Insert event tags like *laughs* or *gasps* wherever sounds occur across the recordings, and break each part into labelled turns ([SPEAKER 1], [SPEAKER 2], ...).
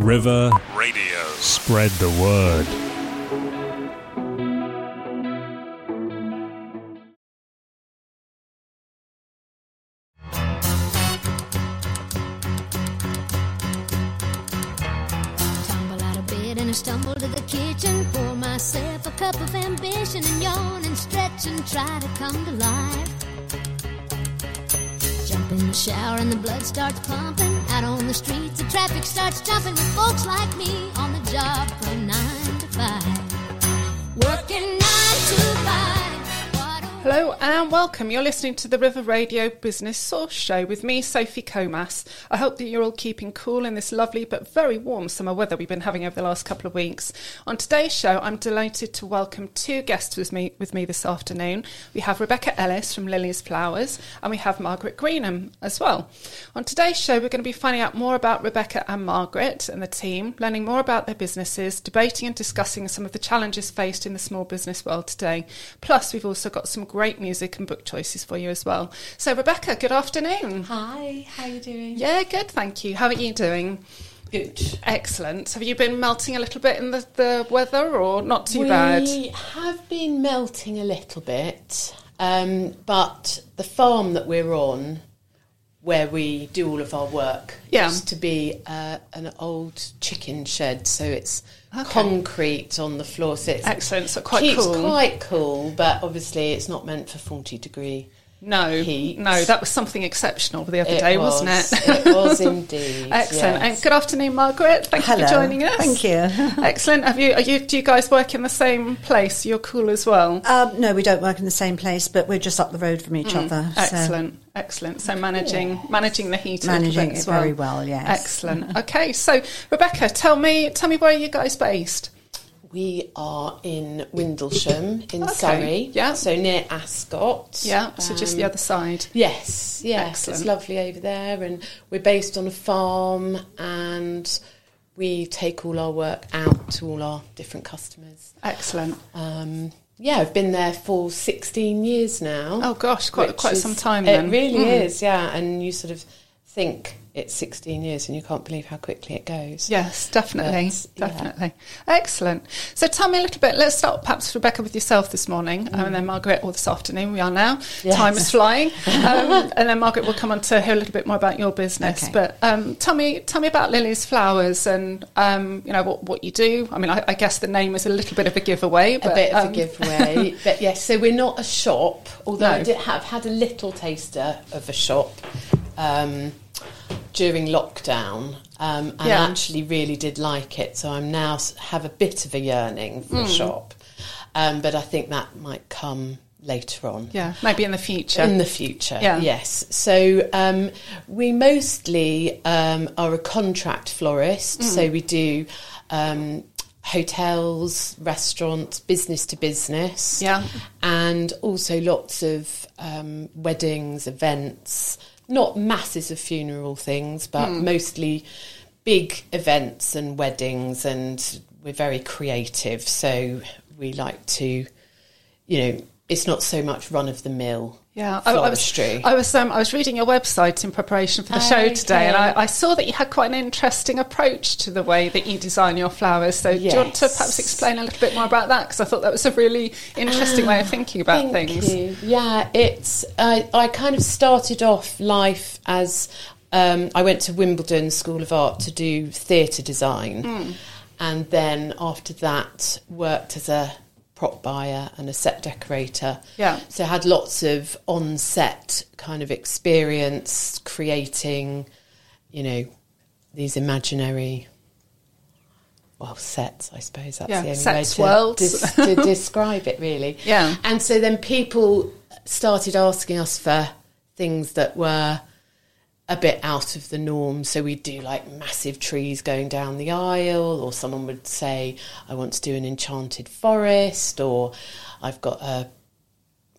[SPEAKER 1] River
[SPEAKER 2] Radio.
[SPEAKER 1] Spread the word.
[SPEAKER 3] Tumble out of bed and I stumble to the kitchen. Pour myself a cup of ambition and yawn and stretch and try to come to life. Jump in the shower and the blood starts pumping. Out on the streets, the traffic starts jumping with folks like me on the job from nine to five. Working
[SPEAKER 4] Hello and welcome. You're listening to the River Radio Business Source Show with me, Sophie Comas. I hope that you're all keeping cool in this lovely but very warm summer weather we've been having over the last couple of weeks. On today's show, I'm delighted to welcome two guests with me with me this afternoon. We have Rebecca Ellis from Lily's Flowers, and we have Margaret Greenham as well. On today's show, we're going to be finding out more about Rebecca and Margaret and the team, learning more about their businesses, debating and discussing some of the challenges faced in the small business world today. Plus, we've also got some great music and book choices for you as well. So, Rebecca, good afternoon.
[SPEAKER 5] Hi, how are you doing?
[SPEAKER 4] Yeah, good, thank you. How are you doing?
[SPEAKER 5] Good.
[SPEAKER 4] Excellent. Have you been melting a little bit in the, the weather or not too
[SPEAKER 5] we
[SPEAKER 4] bad?
[SPEAKER 5] have been melting a little bit, um, but the farm that we're on, where we do all of our work,
[SPEAKER 4] Yeah.
[SPEAKER 5] used to be uh, an old chicken shed, so it's
[SPEAKER 4] Okay.
[SPEAKER 5] concrete on the floor. So it's
[SPEAKER 4] Excellent, so quite
[SPEAKER 5] keeps
[SPEAKER 4] cool.
[SPEAKER 5] quite cool, but obviously it's not meant for forty degree.
[SPEAKER 4] No,
[SPEAKER 5] Heat.
[SPEAKER 4] no, that was something exceptional the other
[SPEAKER 5] It
[SPEAKER 4] day,
[SPEAKER 5] was,
[SPEAKER 4] wasn't it?
[SPEAKER 5] it was *laughs* indeed.
[SPEAKER 4] Excellent.
[SPEAKER 5] yes.
[SPEAKER 4] And good afternoon, Margaret. Thank you for joining us.
[SPEAKER 6] Thank you. *laughs*
[SPEAKER 4] Excellent. Have you, are you? Do you guys work in the same place? You're cool as well.
[SPEAKER 6] Um, no, we don't work in the same place, but we're just up the road from each other. so
[SPEAKER 4] Excellent, excellent. So managing managing the heat,
[SPEAKER 6] managing it
[SPEAKER 4] well.
[SPEAKER 6] very well. Yes.
[SPEAKER 4] Excellent. Okay, so Rebecca, tell me, tell me where are you guys based?
[SPEAKER 5] We are in Windlesham in
[SPEAKER 4] Okay,
[SPEAKER 5] Surrey,
[SPEAKER 4] yeah.
[SPEAKER 5] so near Ascot.
[SPEAKER 4] Yeah, so just the
[SPEAKER 5] Um,
[SPEAKER 4] other side.
[SPEAKER 5] Yes, yes,
[SPEAKER 4] Excellent.
[SPEAKER 5] it's lovely over there, and we're based on a farm, and we take all our work out to all our different customers.
[SPEAKER 4] Excellent.
[SPEAKER 5] Um, yeah, I've been there for sixteen years now.
[SPEAKER 4] Oh gosh, quite quite
[SPEAKER 5] is-
[SPEAKER 4] some time
[SPEAKER 5] It
[SPEAKER 4] then.
[SPEAKER 5] really
[SPEAKER 4] Mm.
[SPEAKER 5] is, yeah, and you sort of think it's sixteen years, and you can't believe how quickly it goes.
[SPEAKER 4] Yes, definitely,
[SPEAKER 5] But, yeah.
[SPEAKER 4] definitely. Excellent. So tell me a little bit. Let's start perhaps Rebecca with yourself this morning, um, and then Margaret, or this afternoon. We are now.
[SPEAKER 5] Yes.
[SPEAKER 4] Time is flying, *laughs* um, and then Margaret will come on to hear a little bit more about your business.
[SPEAKER 6] Okay.
[SPEAKER 4] But um, tell me, tell me about Lily's Flowers, and um, you know what what you do. I mean, I, I guess the name is a little bit of a giveaway. But,
[SPEAKER 5] a bit of
[SPEAKER 4] um,
[SPEAKER 5] a giveaway. *laughs* but yes, so we're not a shop, although
[SPEAKER 4] No.
[SPEAKER 5] I did have had a little taster of a shop um, during lockdown. Um, and
[SPEAKER 4] Yeah.
[SPEAKER 5] actually really did like it, so I'm now have a bit of a yearning for a
[SPEAKER 4] Hmm.
[SPEAKER 5] shop, um, but I think that might come later on.
[SPEAKER 4] Yeah, maybe in the future.
[SPEAKER 5] In the future,
[SPEAKER 4] Yeah.
[SPEAKER 5] yes. So um, we mostly um, are a contract florist.
[SPEAKER 4] Mm.
[SPEAKER 5] So we do um, hotels, restaurants, business to business.
[SPEAKER 4] Yeah.
[SPEAKER 5] And also lots of um, weddings, events, not masses of funeral things, but
[SPEAKER 4] Mm.
[SPEAKER 5] mostly big events and weddings. And we're very creative. So we like to, you know, it's not so much run of the mill.
[SPEAKER 4] Yeah, I, I was. I was. Um, I was reading your website in preparation for the show today, and I, I saw that you had quite an interesting approach to the way that you design your flowers. So, do you want to perhaps explain a little bit more about that? Because I thought that was a really interesting way of thinking about things.
[SPEAKER 5] you. Yeah, it's. I I kind of started off life as um, I went to Wimbledon School of Art to do theatre design,
[SPEAKER 4] Hmm.
[SPEAKER 5] and then after that worked as a prop buyer and a set decorator.
[SPEAKER 4] Yeah.
[SPEAKER 5] So I had lots of on set kind of experience creating, you know, these imaginary. Well, sets, I suppose that's
[SPEAKER 4] Yeah,
[SPEAKER 5] the only
[SPEAKER 4] sets,
[SPEAKER 5] way to,
[SPEAKER 4] worlds.
[SPEAKER 5] dis- to *laughs* describe it, really.
[SPEAKER 4] Yeah.
[SPEAKER 5] And so then people started asking us for things that were a bit out of the norm. So we'd do like massive trees going down the aisle, or someone would say, I want to do an enchanted forest, or I've got a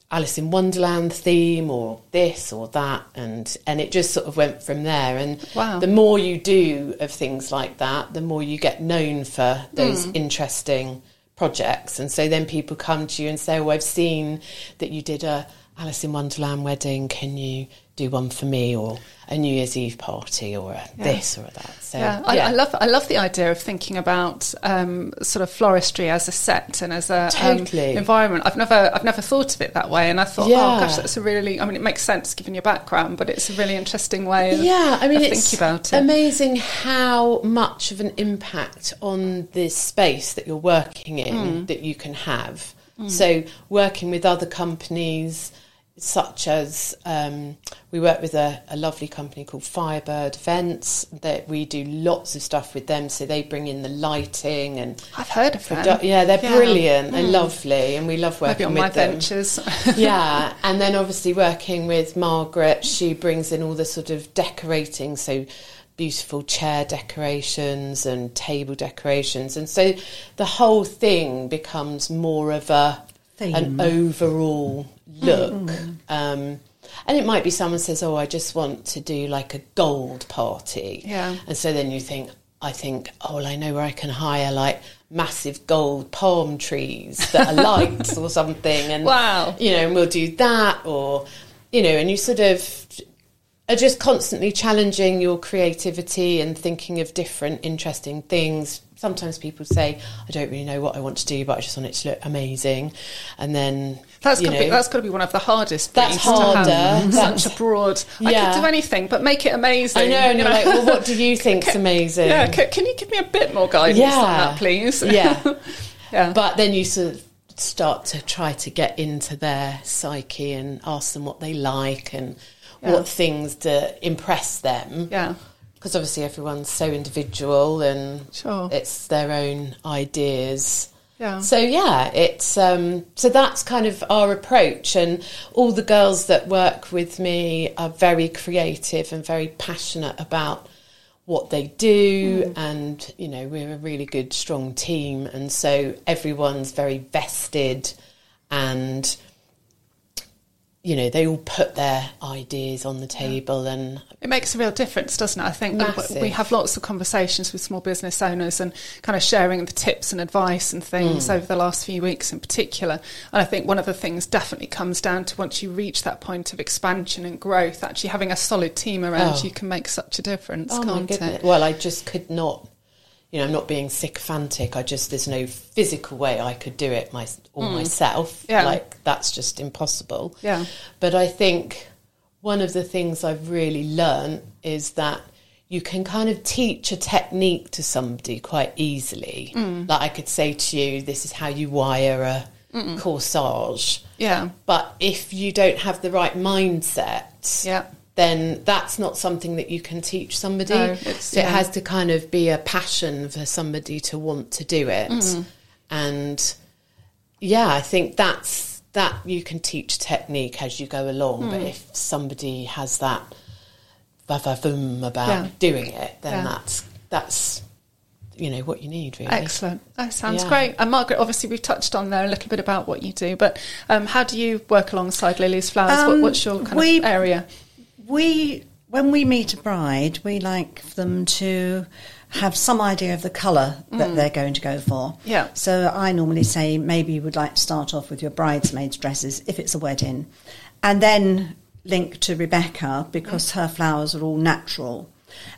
[SPEAKER 5] Alice in Wonderland theme, or this or that. And, and it just sort of went from there. And
[SPEAKER 4] Wow.
[SPEAKER 5] the more you do of things like that, the more you get known for those hmm. interesting projects. And so then people come to you and say, Oh, I've seen that you did a Alice in Wonderland wedding. Can you do one for me or a New Year's Eve party or a this or a that. So
[SPEAKER 4] Yeah, I, I love I love the idea of thinking about um, sort of floristry as a set and as a um, environment. I've never I've never thought of it that way, and I thought,
[SPEAKER 5] Yeah.
[SPEAKER 4] oh gosh, that's a really. I mean, it makes sense given your background, but it's a really interesting way. Of,
[SPEAKER 5] yeah, I mean, it's
[SPEAKER 4] thinking about it.
[SPEAKER 5] amazing how much of an impact on this space that you're working in
[SPEAKER 4] Hmm.
[SPEAKER 5] that you can have. So, working with other companies, such as um, we work with a, a lovely company called Firebird Events, that we do lots of stuff with them. So they bring in the lighting and
[SPEAKER 4] I've heard of them.
[SPEAKER 5] yeah, they're
[SPEAKER 4] Yeah. Hmm.
[SPEAKER 5] brilliant. They're lovely, and we love working Maybe
[SPEAKER 4] on
[SPEAKER 5] with
[SPEAKER 4] my
[SPEAKER 5] them.
[SPEAKER 4] ventures. *laughs* *laughs*
[SPEAKER 5] yeah, and then obviously working with Margaret, she brings in all the sort of decorating, so beautiful chair decorations and table decorations, and so the whole thing becomes more of a an overall look. Um, and it might be someone says, "Oh, I just want to do like a gold party,"
[SPEAKER 4] Yeah.
[SPEAKER 5] and so then you think, I think, oh, well, I know where I can hire like massive gold palm trees that are lights *laughs* or something. And,
[SPEAKER 4] Wow.
[SPEAKER 5] you know, and we'll do that or, you know, and you sort of are just constantly challenging your creativity and thinking of different interesting things. Sometimes people say, I don't really know what I want to do, but I just want it to look amazing. And then,
[SPEAKER 4] That's
[SPEAKER 5] you
[SPEAKER 4] to be that's got to be one of the hardest.
[SPEAKER 5] That's
[SPEAKER 4] things to have
[SPEAKER 5] harder.
[SPEAKER 4] Such a broad. I could do anything, but make it amazing.
[SPEAKER 5] I know, and
[SPEAKER 4] you
[SPEAKER 5] you're like, well, what do you *laughs* think's amazing?
[SPEAKER 4] Yeah, can, can you give me a bit more guidance on that, please?
[SPEAKER 5] Yeah. *laughs*
[SPEAKER 4] yeah.
[SPEAKER 5] But then you sort of start to try to get into their psyche and ask them what they like and
[SPEAKER 4] Yeah.
[SPEAKER 5] what things to impress them.
[SPEAKER 4] yeah.
[SPEAKER 5] Because obviously everyone's so individual and
[SPEAKER 4] Sure.
[SPEAKER 5] it's their own ideas.
[SPEAKER 4] Yeah.
[SPEAKER 5] So yeah, it's um, so that's kind of our approach, and all the girls that work with me are very creative and very passionate about what they do, and you know we're a really good, strong team, and so everyone's very vested, and you know they all put their ideas on the table, and
[SPEAKER 4] It makes a real difference, doesn't it? I think
[SPEAKER 5] Massive.
[SPEAKER 4] we have lots of conversations with small business owners and kind of sharing the tips and advice and things
[SPEAKER 5] Mm.
[SPEAKER 4] over the last few weeks in particular. And I think one of the things definitely comes down to once you reach that point of expansion and growth, actually having a solid team around
[SPEAKER 5] Oh.
[SPEAKER 4] you can make such a difference,
[SPEAKER 5] Oh
[SPEAKER 4] can't it?
[SPEAKER 5] Well, I just could not. You know, I'm not being sycophantic. I just there's no physical way I could do it my, all myself.
[SPEAKER 4] Mm. Yeah.
[SPEAKER 5] like that's just impossible.
[SPEAKER 4] Yeah.
[SPEAKER 5] But I think one of the things I've really learned is that you can kind of teach a technique to somebody quite easily.
[SPEAKER 4] Mm.
[SPEAKER 5] Like I could say to you, "This is how you wire a corsage."
[SPEAKER 4] Yeah.
[SPEAKER 5] But if you don't have the right mindset,
[SPEAKER 4] Yeah.
[SPEAKER 5] Then that's not something that you can teach somebody.
[SPEAKER 4] No,
[SPEAKER 5] so it
[SPEAKER 4] yeah.
[SPEAKER 5] has to kind of be a passion for somebody to want to do it.
[SPEAKER 4] Mm.
[SPEAKER 5] And yeah, I think that's that you can teach technique as you go along.
[SPEAKER 4] Mm.
[SPEAKER 5] But if somebody has that va-va-voom about
[SPEAKER 4] Yeah.
[SPEAKER 5] doing it, then
[SPEAKER 4] Yeah.
[SPEAKER 5] that's that's you know what you need really.
[SPEAKER 4] Excellent. That sounds
[SPEAKER 5] Yeah.
[SPEAKER 4] great. And Margaret, obviously, we've touched on there a little bit about what you do, but um, how do you work alongside Lily's Flowers? what,
[SPEAKER 6] Um,
[SPEAKER 4] what's your kind
[SPEAKER 6] we-
[SPEAKER 4] of area?
[SPEAKER 6] We, when we meet a bride, we like them to have some idea of the colour that mm. they're going to go for.
[SPEAKER 4] Yeah.
[SPEAKER 6] So I normally say maybe you would like to start off with your bridesmaids' dresses if it's a wedding, and then link to Rebecca because mm. her flowers are all natural,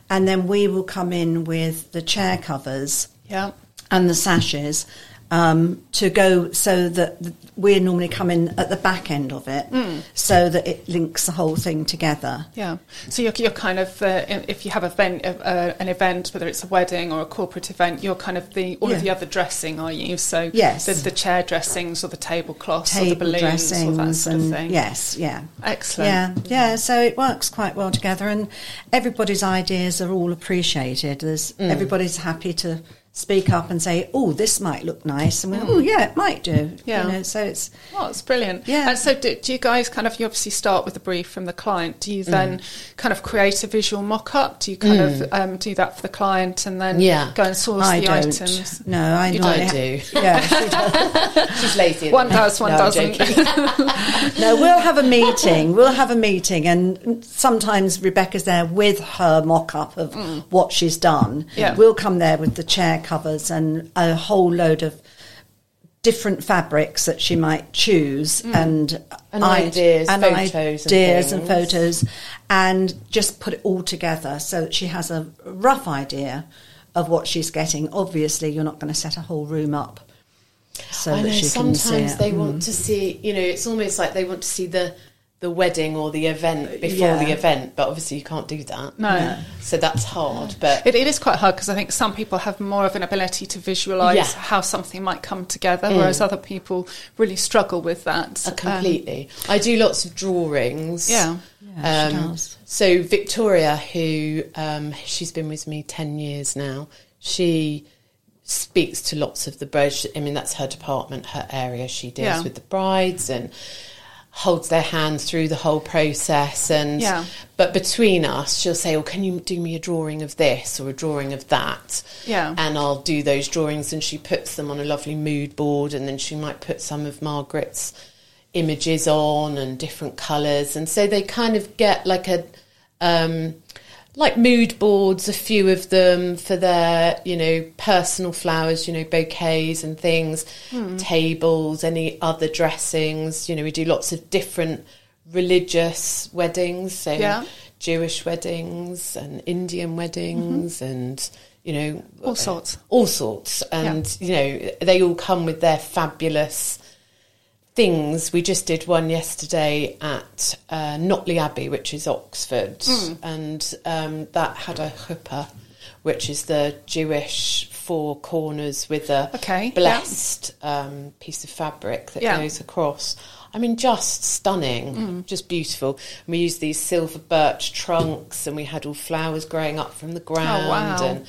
[SPEAKER 6] and then we will come in with the chair covers
[SPEAKER 4] Yeah.
[SPEAKER 6] and the sashes um, to go so that th- we normally come in at the back end of it so that it links the whole thing together.
[SPEAKER 4] Yeah. So you're, you're kind of, uh, if you have a event, uh, an event, whether it's a wedding or a corporate event, you're kind of the all of the other dressing, are you? So
[SPEAKER 6] Yes.
[SPEAKER 4] the, the chair dressings or the tablecloths or the
[SPEAKER 6] Table
[SPEAKER 4] balloons
[SPEAKER 6] dressings
[SPEAKER 4] or that sort
[SPEAKER 6] and
[SPEAKER 4] of thing.
[SPEAKER 6] yes, yeah.
[SPEAKER 4] Excellent.
[SPEAKER 6] Yeah, yeah. So it works quite well together, and everybody's ideas are all appreciated. There's
[SPEAKER 4] Mm.
[SPEAKER 6] everybody's happy to speak up and say, "Oh, this might look nice," and we, "Oh, yeah, it might do."
[SPEAKER 4] Mm. Yeah.
[SPEAKER 6] You know, so it's
[SPEAKER 4] Oh, it's brilliant.
[SPEAKER 6] Yeah.
[SPEAKER 4] And so, do, do you guys kind of, you obviously start with a brief from the client. Do you then kind of create a visual mock up? Do you kind of um, do that for the client and then
[SPEAKER 5] Yeah.
[SPEAKER 4] go and source
[SPEAKER 6] I
[SPEAKER 4] the
[SPEAKER 6] don't.
[SPEAKER 4] items?
[SPEAKER 6] No, I
[SPEAKER 4] You
[SPEAKER 5] I do.
[SPEAKER 6] Yeah, *laughs* she does.
[SPEAKER 5] She's lazy.
[SPEAKER 4] One does, one
[SPEAKER 5] No,
[SPEAKER 4] doesn't. *laughs*
[SPEAKER 6] No, we'll have a meeting. We'll have a meeting, and sometimes Rebecca's there with her mock up of what she's done.
[SPEAKER 4] Yeah.
[SPEAKER 6] We'll come there with the chair covers and a whole load of different fabrics that she might choose mm. and,
[SPEAKER 5] And ideas,
[SPEAKER 6] and
[SPEAKER 5] photos and
[SPEAKER 6] ideas and,
[SPEAKER 5] things.
[SPEAKER 6] photos and just put it all together so that she has a rough idea of what she's getting. Obviously, you're not going to set a whole room up so
[SPEAKER 5] I
[SPEAKER 6] that
[SPEAKER 5] know sometimes they want mm. to see, you know, it's almost like they want to see the the wedding or the event before
[SPEAKER 6] Yeah.
[SPEAKER 5] the event, but obviously you can't do that.
[SPEAKER 4] No.
[SPEAKER 5] So that's hard, but
[SPEAKER 4] It, it is quite hard because I think some people have more of an ability to visualise
[SPEAKER 5] Yeah.
[SPEAKER 4] how something might come together, whereas other people really struggle with that.
[SPEAKER 5] uh,
[SPEAKER 4] Um,
[SPEAKER 5] completely. I do lots of drawings.
[SPEAKER 4] yeah.
[SPEAKER 6] Yeah, she
[SPEAKER 5] Um,
[SPEAKER 6] does.
[SPEAKER 5] So Victoria, who um, she's been with me ten years now, she speaks to lots of the brides. I mean, that's her department, her area. She deals
[SPEAKER 4] Yeah.
[SPEAKER 5] with the brides and holds their hand through the whole process. And
[SPEAKER 4] Yeah.
[SPEAKER 5] but between us, she'll say, "Oh, can you do me a drawing of this or a drawing of that?"
[SPEAKER 4] Yeah.
[SPEAKER 5] and I'll do those drawings, and she puts them on a lovely mood board, and then she might put some of Margaret's images on and different colours, and so they kind of get like a um, like mood boards, a few of them for their you know personal flowers, you know bouquets and things, hmm. tables, any other dressings. You know, we do lots of different religious weddings, so
[SPEAKER 4] Yeah.
[SPEAKER 5] Jewish weddings and Indian mm-hmm. weddings and you know
[SPEAKER 4] All sorts.
[SPEAKER 5] all sorts and you know they all come with their fabulous things we just did one yesterday at uh, Notley Abbey which is Oxford
[SPEAKER 4] Hmm.
[SPEAKER 5] and um, that had a chuppah which is the Jewish four corners with a
[SPEAKER 4] Okay, yeah.
[SPEAKER 5] blessed um, piece of fabric that
[SPEAKER 4] Yeah.
[SPEAKER 5] goes across I mean, just stunning,
[SPEAKER 4] Hmm.
[SPEAKER 5] just beautiful. And we used these silver birch trunks, and we had all flowers growing up from the ground.
[SPEAKER 4] Oh, wow.
[SPEAKER 5] And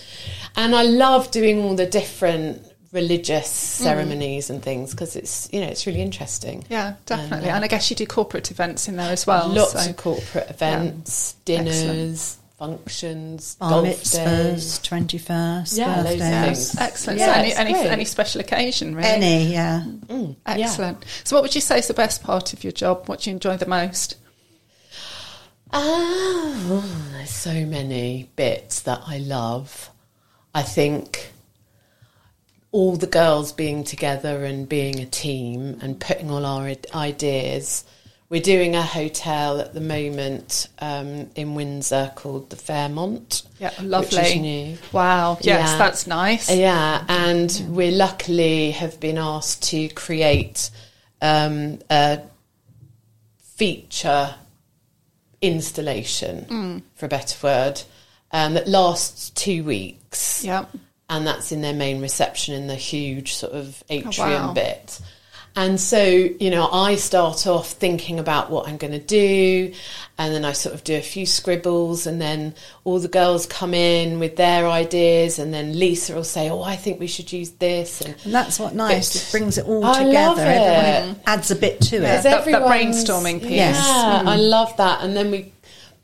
[SPEAKER 5] and I love doing all the different religious
[SPEAKER 4] Hmm.
[SPEAKER 5] ceremonies and things because it's you know it's really interesting.
[SPEAKER 4] Yeah, definitely.
[SPEAKER 5] uh,
[SPEAKER 4] And, I guess you do corporate events in there as well.
[SPEAKER 5] Lots
[SPEAKER 4] so-
[SPEAKER 5] of corporate events, dinners, functions,
[SPEAKER 6] Bar
[SPEAKER 5] golf
[SPEAKER 6] mitzvahs,
[SPEAKER 5] days.
[SPEAKER 6] 21st,
[SPEAKER 5] Yeah, loads
[SPEAKER 6] birthdays.
[SPEAKER 5] things.
[SPEAKER 4] Excellent.
[SPEAKER 5] Yeah,
[SPEAKER 4] so any, any, any special occasion, really.
[SPEAKER 6] Any, yeah.
[SPEAKER 5] Mm, yeah.
[SPEAKER 4] Excellent. So, what would you say is the best part of your job? What do you enjoy the most?
[SPEAKER 5] Ah, there's so many bits that I love. I think all the girls being together and being a team and putting all our ideas. We're doing a hotel at the moment um, in Windsor called the Fairmont.
[SPEAKER 4] Yeah, lovely. Wow. Yes,
[SPEAKER 5] Yeah.
[SPEAKER 4] that's nice.
[SPEAKER 5] Yeah, and we luckily have been asked to create um, a feature installation,
[SPEAKER 4] Mm.
[SPEAKER 5] for a better word, um, that lasts two weeks.
[SPEAKER 4] Yeah.
[SPEAKER 5] And that's in their main reception in the huge sort of atrium
[SPEAKER 4] Oh, wow.
[SPEAKER 5] bit. And so, you know, I start off thinking about what I'm going to do, and then I sort of do a few scribbles, and then all the girls come in with their ideas, and then Lisa will say, "Oh, I think we should use this." And
[SPEAKER 6] And that's what nice. It brings it all
[SPEAKER 5] I love
[SPEAKER 6] together.
[SPEAKER 5] it.
[SPEAKER 6] Everyone adds a bit to
[SPEAKER 4] Yeah.
[SPEAKER 6] it.
[SPEAKER 4] that- that brainstorming piece.
[SPEAKER 6] Yes.
[SPEAKER 5] Yeah,
[SPEAKER 4] Mm.
[SPEAKER 5] I love that. And then we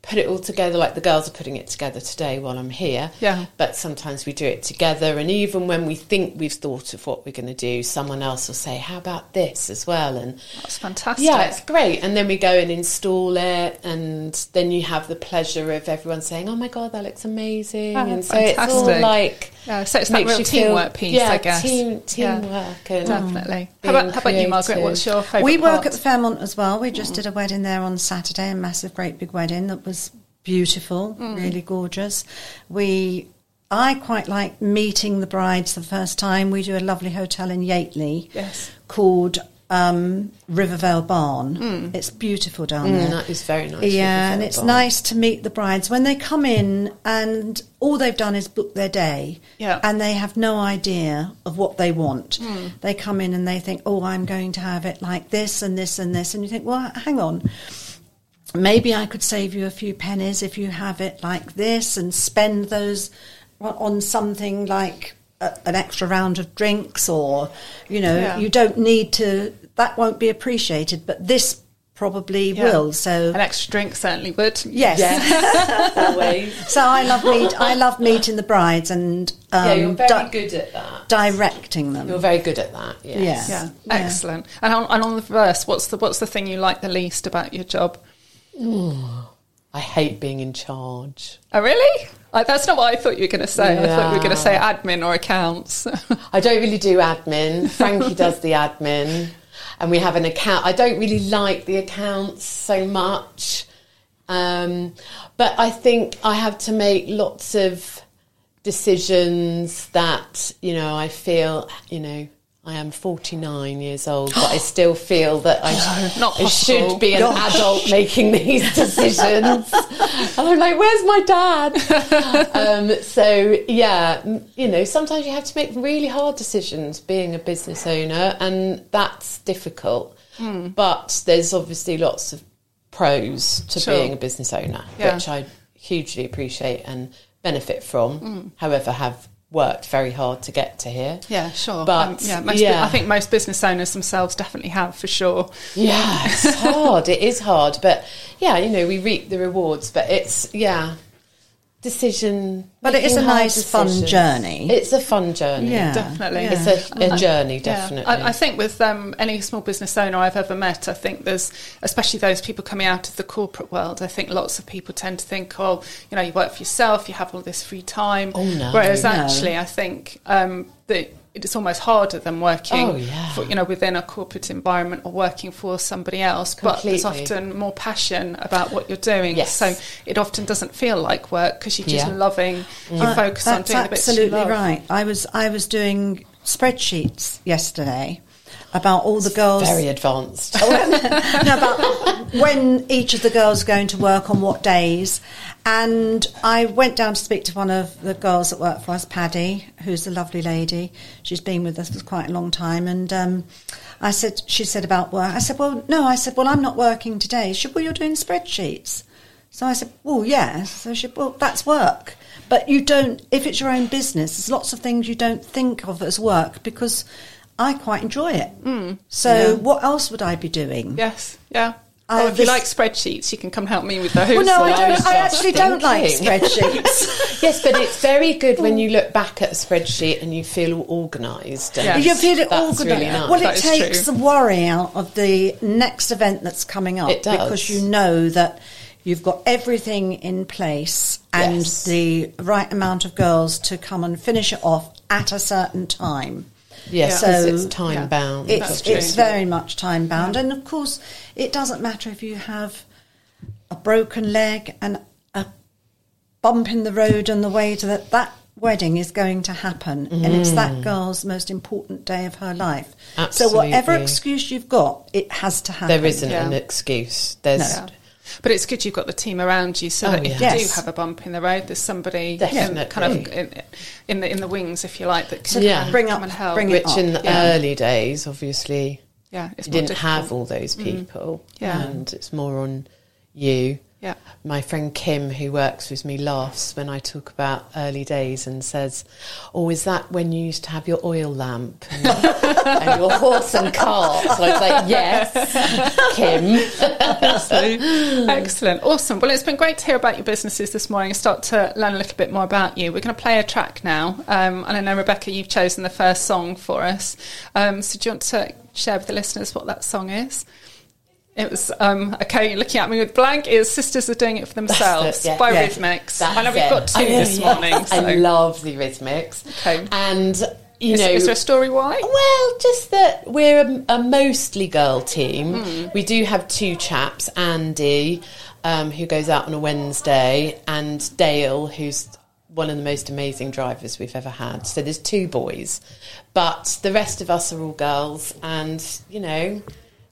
[SPEAKER 5] put it all together, like the girls are putting it together today while I'm here.
[SPEAKER 4] Yeah.
[SPEAKER 5] But sometimes we do it together, and even when we think we've thought of what we're going to do, someone else will say, "How about this as well?" And
[SPEAKER 4] That's fantastic.
[SPEAKER 5] yeah, it's great. And then we go and install it, and then you have the pleasure of everyone saying, "Oh my god, that looks amazing!"
[SPEAKER 4] Oh,
[SPEAKER 5] and so it's all like
[SPEAKER 4] Yeah, so it's that real
[SPEAKER 5] you feel-
[SPEAKER 4] teamwork piece,
[SPEAKER 5] yeah,
[SPEAKER 4] I guess.
[SPEAKER 5] team
[SPEAKER 4] Yeah.
[SPEAKER 5] teamwork, and
[SPEAKER 4] Definitely. How about, how about you, Margaret? What's your favourite
[SPEAKER 6] We work
[SPEAKER 4] part?
[SPEAKER 6] at the Fairmont as well. We just did a wedding there on Saturday, a massive, great big wedding that was beautiful, really gorgeous. We, I quite like meeting the brides the first time. We do a lovely hotel in Yateley
[SPEAKER 4] Yes.
[SPEAKER 6] called um, Rivervale Barn. It's beautiful down
[SPEAKER 5] Mm,
[SPEAKER 6] there.
[SPEAKER 5] that is very nice.
[SPEAKER 6] Yeah, and it's
[SPEAKER 5] Barn.
[SPEAKER 6] nice to meet the brides when they come in and all they've done is book their day.
[SPEAKER 4] Yeah.
[SPEAKER 6] And they have no idea of what they want. They come in and they think, "Oh, I'm going to have it like this and this and this." And you think, "Well, hang on. Maybe I could save you a few pennies if you have it like this and spend those on something like a, an extra round of drinks or you know,
[SPEAKER 4] Yeah.
[SPEAKER 6] you don't need to that won't be appreciated, but this probably
[SPEAKER 4] Yeah.
[SPEAKER 6] will. So
[SPEAKER 4] An extra drink certainly would.
[SPEAKER 6] Yes.
[SPEAKER 5] Yes, *laughs* always.
[SPEAKER 6] So I love meet. I love meeting the brides and um,
[SPEAKER 5] yeah, you're very
[SPEAKER 6] di-
[SPEAKER 5] good at that.
[SPEAKER 6] directing them.
[SPEAKER 5] You're very good at that. Yes.
[SPEAKER 6] Yeah.
[SPEAKER 4] Yeah, excellent. And on, and on the reverse, what's the what's the thing you like the least about your job? *sighs*
[SPEAKER 5] I hate being in charge.
[SPEAKER 4] Oh, really? That's not what I thought you were going to say. I thought you were going to say admin or accounts. *laughs*
[SPEAKER 5] I don't really do admin. Frankie does the admin, and we have an account. I don't really like the accounts so much, um, but I think I have to make lots of decisions that you know. I feel you know. I am 49 years old, but I *gasps* still feel that I,
[SPEAKER 4] not
[SPEAKER 5] I should be an adult making these *laughs* decisions. and I'm like, where's my dad? *laughs* um, so yeah, you know, sometimes you have to make really hard decisions being a business owner, and that's difficult.
[SPEAKER 4] Hmm.
[SPEAKER 5] But there's obviously lots of pros to
[SPEAKER 4] Sure.
[SPEAKER 5] being a business owner,
[SPEAKER 4] Yeah.
[SPEAKER 5] which I hugely appreciate and benefit from.
[SPEAKER 4] Hmm.
[SPEAKER 5] However, have worked very hard to get to here.
[SPEAKER 4] yeah, sure.
[SPEAKER 5] But,
[SPEAKER 4] Um, yeah, most,
[SPEAKER 5] yeah.
[SPEAKER 4] I think most business owners themselves definitely have for sure.
[SPEAKER 5] Yeah, it's *laughs* hard. it is hard, but yeah, you know, we reap the rewards. But it's yeah, decision.
[SPEAKER 6] But it is
[SPEAKER 5] making
[SPEAKER 6] a
[SPEAKER 5] hard
[SPEAKER 6] nice, fun journey.
[SPEAKER 5] It's a fun journey.
[SPEAKER 6] Yeah.
[SPEAKER 4] Definitely.
[SPEAKER 6] Yeah.
[SPEAKER 5] It's a, a journey,
[SPEAKER 4] Yeah.
[SPEAKER 5] definitely.
[SPEAKER 4] I, I think with um, any small business owner I've ever met, I think there's, especially those people coming out of the corporate world, I think lots of people tend to think, oh, you know, you work for yourself, you have all this free time.
[SPEAKER 5] Oh, no.
[SPEAKER 4] Whereas
[SPEAKER 6] No.
[SPEAKER 4] actually, I think um, that it's almost harder than working,
[SPEAKER 5] Oh, yeah.
[SPEAKER 4] for, you know, within a corporate environment or working for somebody else. But there's often more passion about what you're doing.
[SPEAKER 5] Yes.
[SPEAKER 4] So it often doesn't feel like work because you're just
[SPEAKER 5] Yeah.
[SPEAKER 4] loving, you
[SPEAKER 6] Uh,
[SPEAKER 4] focus on doing the bits you
[SPEAKER 6] absolutely
[SPEAKER 4] love.
[SPEAKER 6] right. I was I was doing spreadsheets yesterday about all the girls
[SPEAKER 5] very advanced.
[SPEAKER 6] no, about when each of the girls are going to work on what days. And I went down to speak to one of the girls that work for us, Paddy, who's a lovely lady. She's been with us for quite a long time. And um, I said, she said about work. I said, well, no. I said, well, I'm not working today. She said, well, you're doing spreadsheets. So I said, well, yeah. So she said, well, that's work. But you don't, if it's your own business, there's lots of things you don't think of as work because I quite enjoy it. Hmm. So what else would I be doing?
[SPEAKER 4] Yes, yeah.
[SPEAKER 6] I-
[SPEAKER 4] or if you
[SPEAKER 6] this-
[SPEAKER 4] like spreadsheets, you can come help me with those.
[SPEAKER 6] Well, no, I
[SPEAKER 5] I
[SPEAKER 6] don't. I
[SPEAKER 5] just
[SPEAKER 6] actually don't like spreadsheets. *laughs*
[SPEAKER 5] yes, but it's very good when oh. you look back at a spreadsheet and you feel organised. and
[SPEAKER 4] Yeah.
[SPEAKER 6] you feel it organised.
[SPEAKER 5] Really nice.
[SPEAKER 6] Well,
[SPEAKER 4] That
[SPEAKER 6] it
[SPEAKER 4] is
[SPEAKER 6] takes
[SPEAKER 4] true.
[SPEAKER 6] the worry out of the next event that's coming up
[SPEAKER 5] It does.
[SPEAKER 6] because you know that you've got everything in place and
[SPEAKER 5] Yes.
[SPEAKER 6] the right amount of girls to come and finish it off at a certain time.
[SPEAKER 5] Yes,
[SPEAKER 6] So-
[SPEAKER 5] it's time
[SPEAKER 4] Yeah.
[SPEAKER 5] bound.
[SPEAKER 6] It's it's very much time bound, and of course, it doesn't matter if you have a broken leg and a bump in the road on the way to that. That wedding is going to happen, and it's that mm. girl's most important day of her life. Absolutely. So whatever excuse you've got, it has to happen.
[SPEAKER 5] there isn't
[SPEAKER 4] Yeah.
[SPEAKER 5] an excuse. There's
[SPEAKER 4] Yeah. But it's good you've got the team around you, so
[SPEAKER 5] Oh,
[SPEAKER 4] that if
[SPEAKER 5] yeah.
[SPEAKER 4] you do have a bump in the road, there's somebody in,
[SPEAKER 5] Definitely.
[SPEAKER 4] kind of in, in the in the wings, if you like, that can
[SPEAKER 5] Yeah.
[SPEAKER 6] Bring up-
[SPEAKER 4] and help.
[SPEAKER 6] bring it
[SPEAKER 5] which in the
[SPEAKER 4] Yeah.
[SPEAKER 5] early days, obviously,
[SPEAKER 4] yeah, it's
[SPEAKER 5] you didn't have all those mm. people.
[SPEAKER 4] Yeah.
[SPEAKER 5] And it's more on you.
[SPEAKER 4] Yeah.
[SPEAKER 5] My friend Kim, who works with me, laughs when I talk about early days and says, Oh, is that when you used to have your oil lamp and, *laughs* and your horse and cart? So I was like, Yes, Kim. *laughs*
[SPEAKER 4] Excellent, awesome. Well, it's been great to hear about your businesses this morning and start to learn a little bit more about you. We're going to play a track now, um, and I know Rebecca, you've chosen the first song for us. Um, so, do you want to share with the listeners what that song is? It was um, okay. You're looking at me with blank. Is "Sisters Are Doing It for Themselves"
[SPEAKER 5] it, yeah.
[SPEAKER 4] by
[SPEAKER 5] Yeah. Eurythmics.
[SPEAKER 4] I know we've got two
[SPEAKER 5] Oh,
[SPEAKER 4] this
[SPEAKER 5] yeah. *laughs*
[SPEAKER 4] morning. So.
[SPEAKER 5] I love the Eurythmics.
[SPEAKER 4] Okay.
[SPEAKER 5] And, you
[SPEAKER 4] is,
[SPEAKER 5] know.
[SPEAKER 4] is there a story why?
[SPEAKER 5] Well, just that we're a, a mostly girl team.
[SPEAKER 4] Hmm.
[SPEAKER 5] We do have two chaps, Andy, um, who goes out on a Wednesday, and Dale, who's one of the most amazing drivers we've ever had. So there's two boys, but the rest of us are all girls, and you know.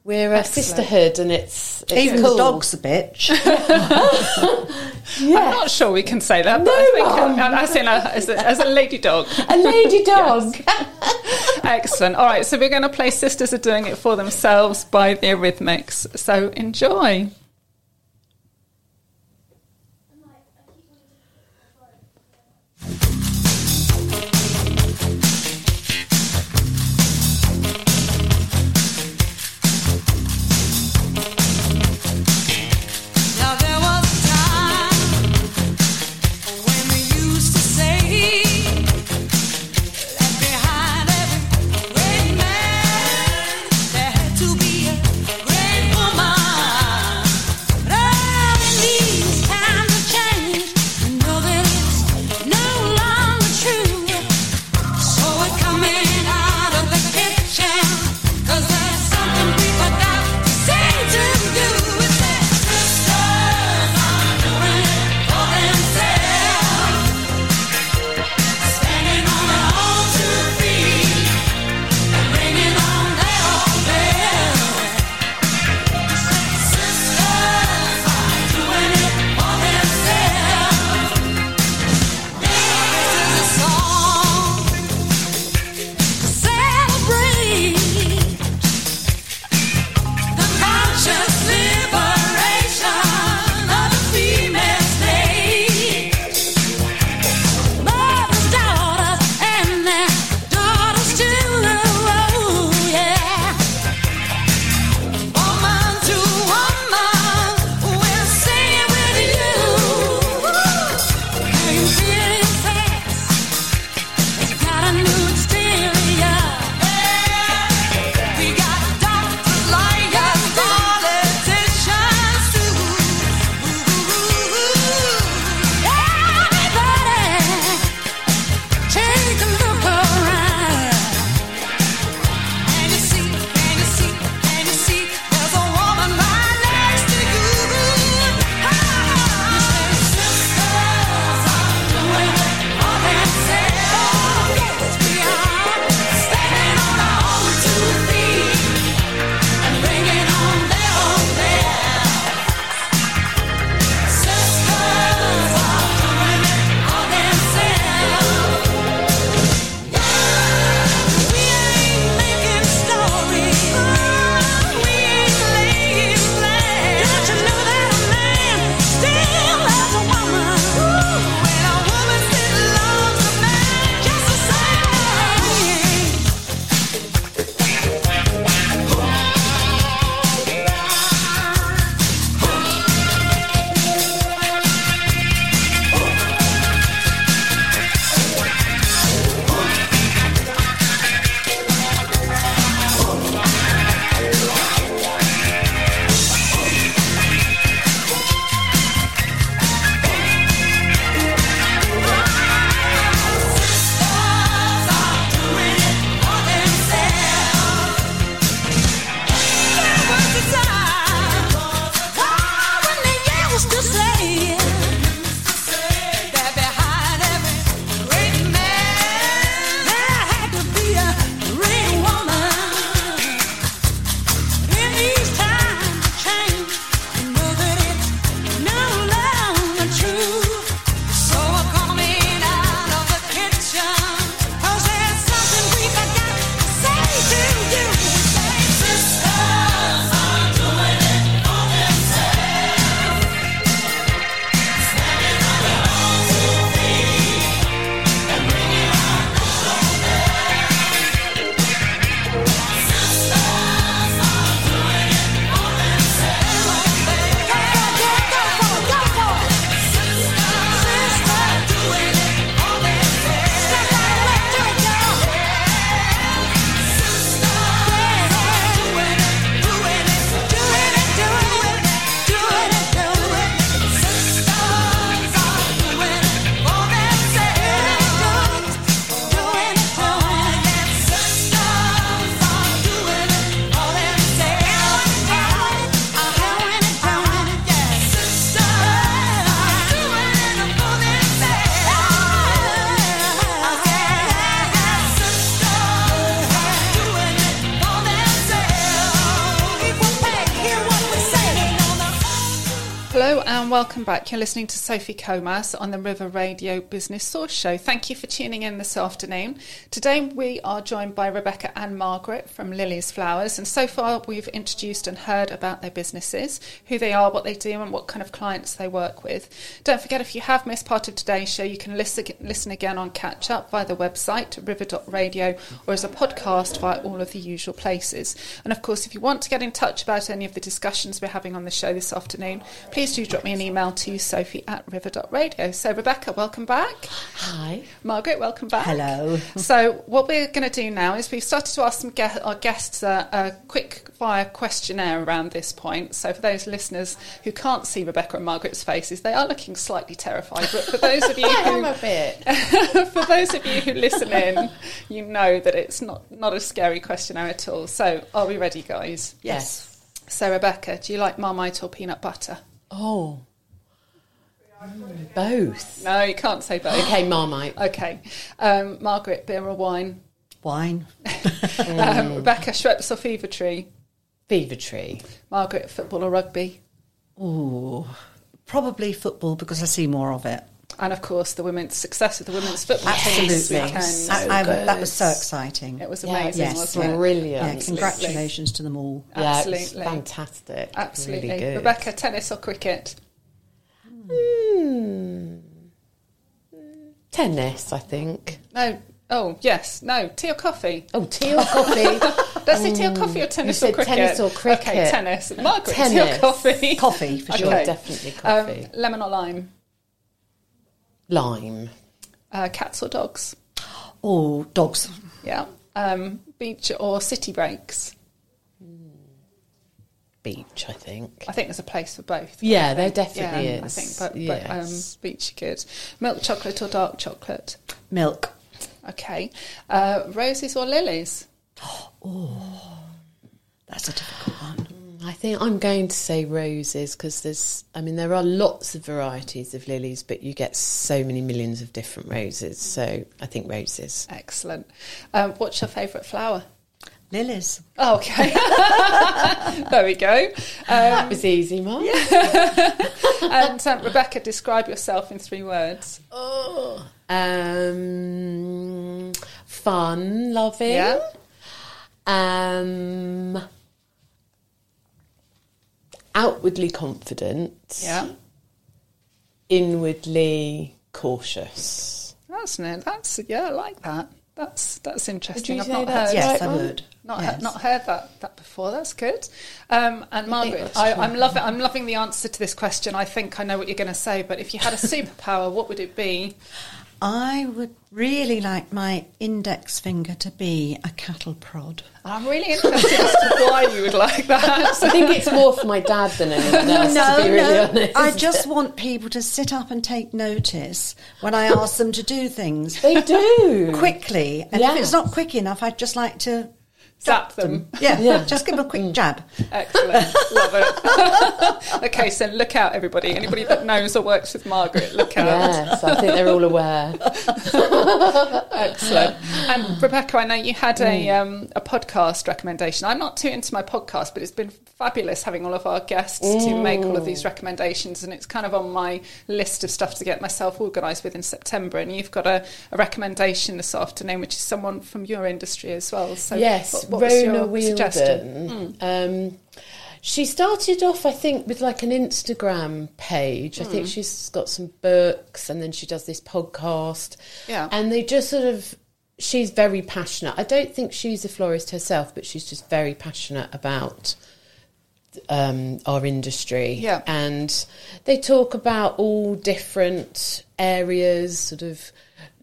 [SPEAKER 5] We're a
[SPEAKER 4] Excellent.
[SPEAKER 5] sisterhood, and it's, it's
[SPEAKER 6] Even
[SPEAKER 5] cool.
[SPEAKER 6] the dog's a bitch. *laughs*
[SPEAKER 4] I'm not sure we can say that, but I think
[SPEAKER 5] Mum.
[SPEAKER 4] as, in a, as, a, as a lady dog.
[SPEAKER 5] A lady *laughs* dog. *laughs*
[SPEAKER 4] Excellent. All right, so we're going to play Sisters Are Doing It For Themselves by the Eurythmics. So enjoy. Welcome back. You're listening to Sophie Comas on the River Radio Business Source Show. Thank you for tuning in this afternoon. Today we are joined by Rebecca and Margaret from Lily's Flowers, and so far we've introduced and heard about their businesses, who they are, what they do, and what kind of clients they work with. Don't forget, if you have missed part of today's show, you can listen, listen again on catch up via the website river.radio or as a podcast via all of the usual places. And of course, if you want to get in touch about any of the discussions we're having on the show this afternoon, please do drop me an email to sophie at river.radio. So, Rebecca, welcome back.
[SPEAKER 5] Hi.
[SPEAKER 4] Margaret, welcome back.
[SPEAKER 6] Hello.
[SPEAKER 4] So, what we're going to do now is we've started to ask some ge- our guests a, a quick fire questionnaire around this point. So, for those listeners who can't see Rebecca and Margaret's faces, they are looking slightly terrified. But for those of *laughs* you
[SPEAKER 5] I am
[SPEAKER 4] who
[SPEAKER 5] a bit. *laughs*
[SPEAKER 4] for those of you who listen in, you know that it's not, not a scary questionnaire at all. So, are we ready, guys?
[SPEAKER 5] Yes.
[SPEAKER 4] So, Rebecca, do you like Marmite or peanut butter?
[SPEAKER 5] Oh. Both.
[SPEAKER 4] No, you can't say both.
[SPEAKER 5] Okay, Marmite.
[SPEAKER 4] Okay. Um, Margaret, beer or wine?
[SPEAKER 6] Wine. *laughs*
[SPEAKER 4] Um, Rebecca, Schweppes or Fever Tree?
[SPEAKER 5] Fever Tree.
[SPEAKER 4] Margaret, football or rugby?
[SPEAKER 6] Ooh. Probably football because I see more of it.
[SPEAKER 4] And of course, the women's success of the women's football team this
[SPEAKER 6] Absolutely.
[SPEAKER 4] weekend.
[SPEAKER 6] I- I- that was so exciting.
[SPEAKER 4] It was
[SPEAKER 5] Yeah,
[SPEAKER 4] amazing,
[SPEAKER 6] yes.
[SPEAKER 4] wasn't it?
[SPEAKER 5] Brilliant.
[SPEAKER 6] Yeah,
[SPEAKER 4] Absolutely.
[SPEAKER 6] congratulations to them all.
[SPEAKER 5] Yeah, it was
[SPEAKER 4] Absolutely.
[SPEAKER 5] fantastic.
[SPEAKER 4] Absolutely.
[SPEAKER 5] Really good.
[SPEAKER 4] Rebecca, tennis or cricket?
[SPEAKER 5] Hmm. Tennis, I think.
[SPEAKER 4] No. Oh, yes. No. Tea or coffee?
[SPEAKER 5] Oh, tea or coffee? *laughs*
[SPEAKER 4] I say tea or coffee or tennis or cricket?
[SPEAKER 5] tennis or cricket.
[SPEAKER 4] Okay, tennis. *laughs* Margaret, tea or coffee?
[SPEAKER 6] Coffee, for
[SPEAKER 5] Sure,
[SPEAKER 6] sure.
[SPEAKER 4] Okay.
[SPEAKER 5] definitely coffee.
[SPEAKER 4] Um, lemon or lime?
[SPEAKER 5] Lime.
[SPEAKER 4] Uh, cats or dogs?
[SPEAKER 6] Oh, dogs.
[SPEAKER 4] Yeah. Um, beach or city breaks?
[SPEAKER 5] Beach, I think.
[SPEAKER 4] I think there's a place for both.
[SPEAKER 5] Yeah,
[SPEAKER 4] I
[SPEAKER 5] there definitely
[SPEAKER 4] yeah, I
[SPEAKER 5] is.
[SPEAKER 4] think, but, but um,
[SPEAKER 5] Yes.
[SPEAKER 4] beach good. Milk chocolate or dark chocolate?
[SPEAKER 6] Milk.
[SPEAKER 4] Okay. Uh, roses or lilies? *gasps*
[SPEAKER 6] Oh, that's a difficult one.
[SPEAKER 5] I think I'm going to say roses because there's, I mean, there are lots of varieties of lilies, but you get so many millions of different roses. So I think roses.
[SPEAKER 4] Excellent. Um, what's your favourite flower?
[SPEAKER 6] Lilies.
[SPEAKER 4] Oh, okay. *laughs* there we go. Um,
[SPEAKER 5] That was easy, Mark. *laughs*
[SPEAKER 4] and um, Rebecca, describe yourself in three words.
[SPEAKER 5] Um, fun, loving.
[SPEAKER 4] Yeah.
[SPEAKER 5] Um, outwardly confident.
[SPEAKER 4] Yeah.
[SPEAKER 5] Inwardly cautious.
[SPEAKER 4] That's no, that's yeah, I like that. That's that's interesting. I've not
[SPEAKER 5] that's
[SPEAKER 4] heard.
[SPEAKER 6] Yes,
[SPEAKER 5] right
[SPEAKER 6] I
[SPEAKER 5] one?
[SPEAKER 6] would.
[SPEAKER 4] Not
[SPEAKER 6] yes.
[SPEAKER 4] he- not heard that that before. That's good. Um, and Margaret, I. I'm loving I'm loving the answer to this question. I think I know what you're going to say. But if you had a *laughs* superpower, what would it be?
[SPEAKER 6] I would really like my index finger to be a cattle prod.
[SPEAKER 4] I'm really interested as to why you would like that.
[SPEAKER 5] I think it's more for my dad than anyone else, to be really honest.
[SPEAKER 6] I just want people to sit up and take notice when I ask them to do things
[SPEAKER 5] They do.
[SPEAKER 6] quickly. And if it's not quick enough, I'd just like to
[SPEAKER 4] Zap them. *laughs*
[SPEAKER 6] Yeah,
[SPEAKER 5] Yeah.
[SPEAKER 6] just give them a quick jab.
[SPEAKER 4] Excellent. Love it. *laughs* okay, so look out, everybody. Anybody that knows or works with Margaret, look out.
[SPEAKER 5] Yes, I think they're all aware. *laughs*
[SPEAKER 4] Excellent. And Rebecca, I know you had a um, a podcast recommendation. I'm not too into my podcast, but it's been fabulous having all of our guests to make all of these recommendations, and it's kind of on my list of stuff to get myself organised with in September. And you've got a, a recommendation this afternoon, which is someone from your industry as well. So
[SPEAKER 5] yes,
[SPEAKER 4] what, was
[SPEAKER 5] Rona
[SPEAKER 4] your suggestion?
[SPEAKER 5] Wheeldon. Um, she started off, I think, with like an Instagram page. I think
[SPEAKER 4] Hmm.
[SPEAKER 5] she's got some books, and then she does this podcast.
[SPEAKER 4] Yeah.
[SPEAKER 5] and they just sort of. She's very passionate. I don't think she's a florist herself, but she's just very passionate about um, our industry.
[SPEAKER 4] Yeah.
[SPEAKER 5] And they talk about all different areas, sort of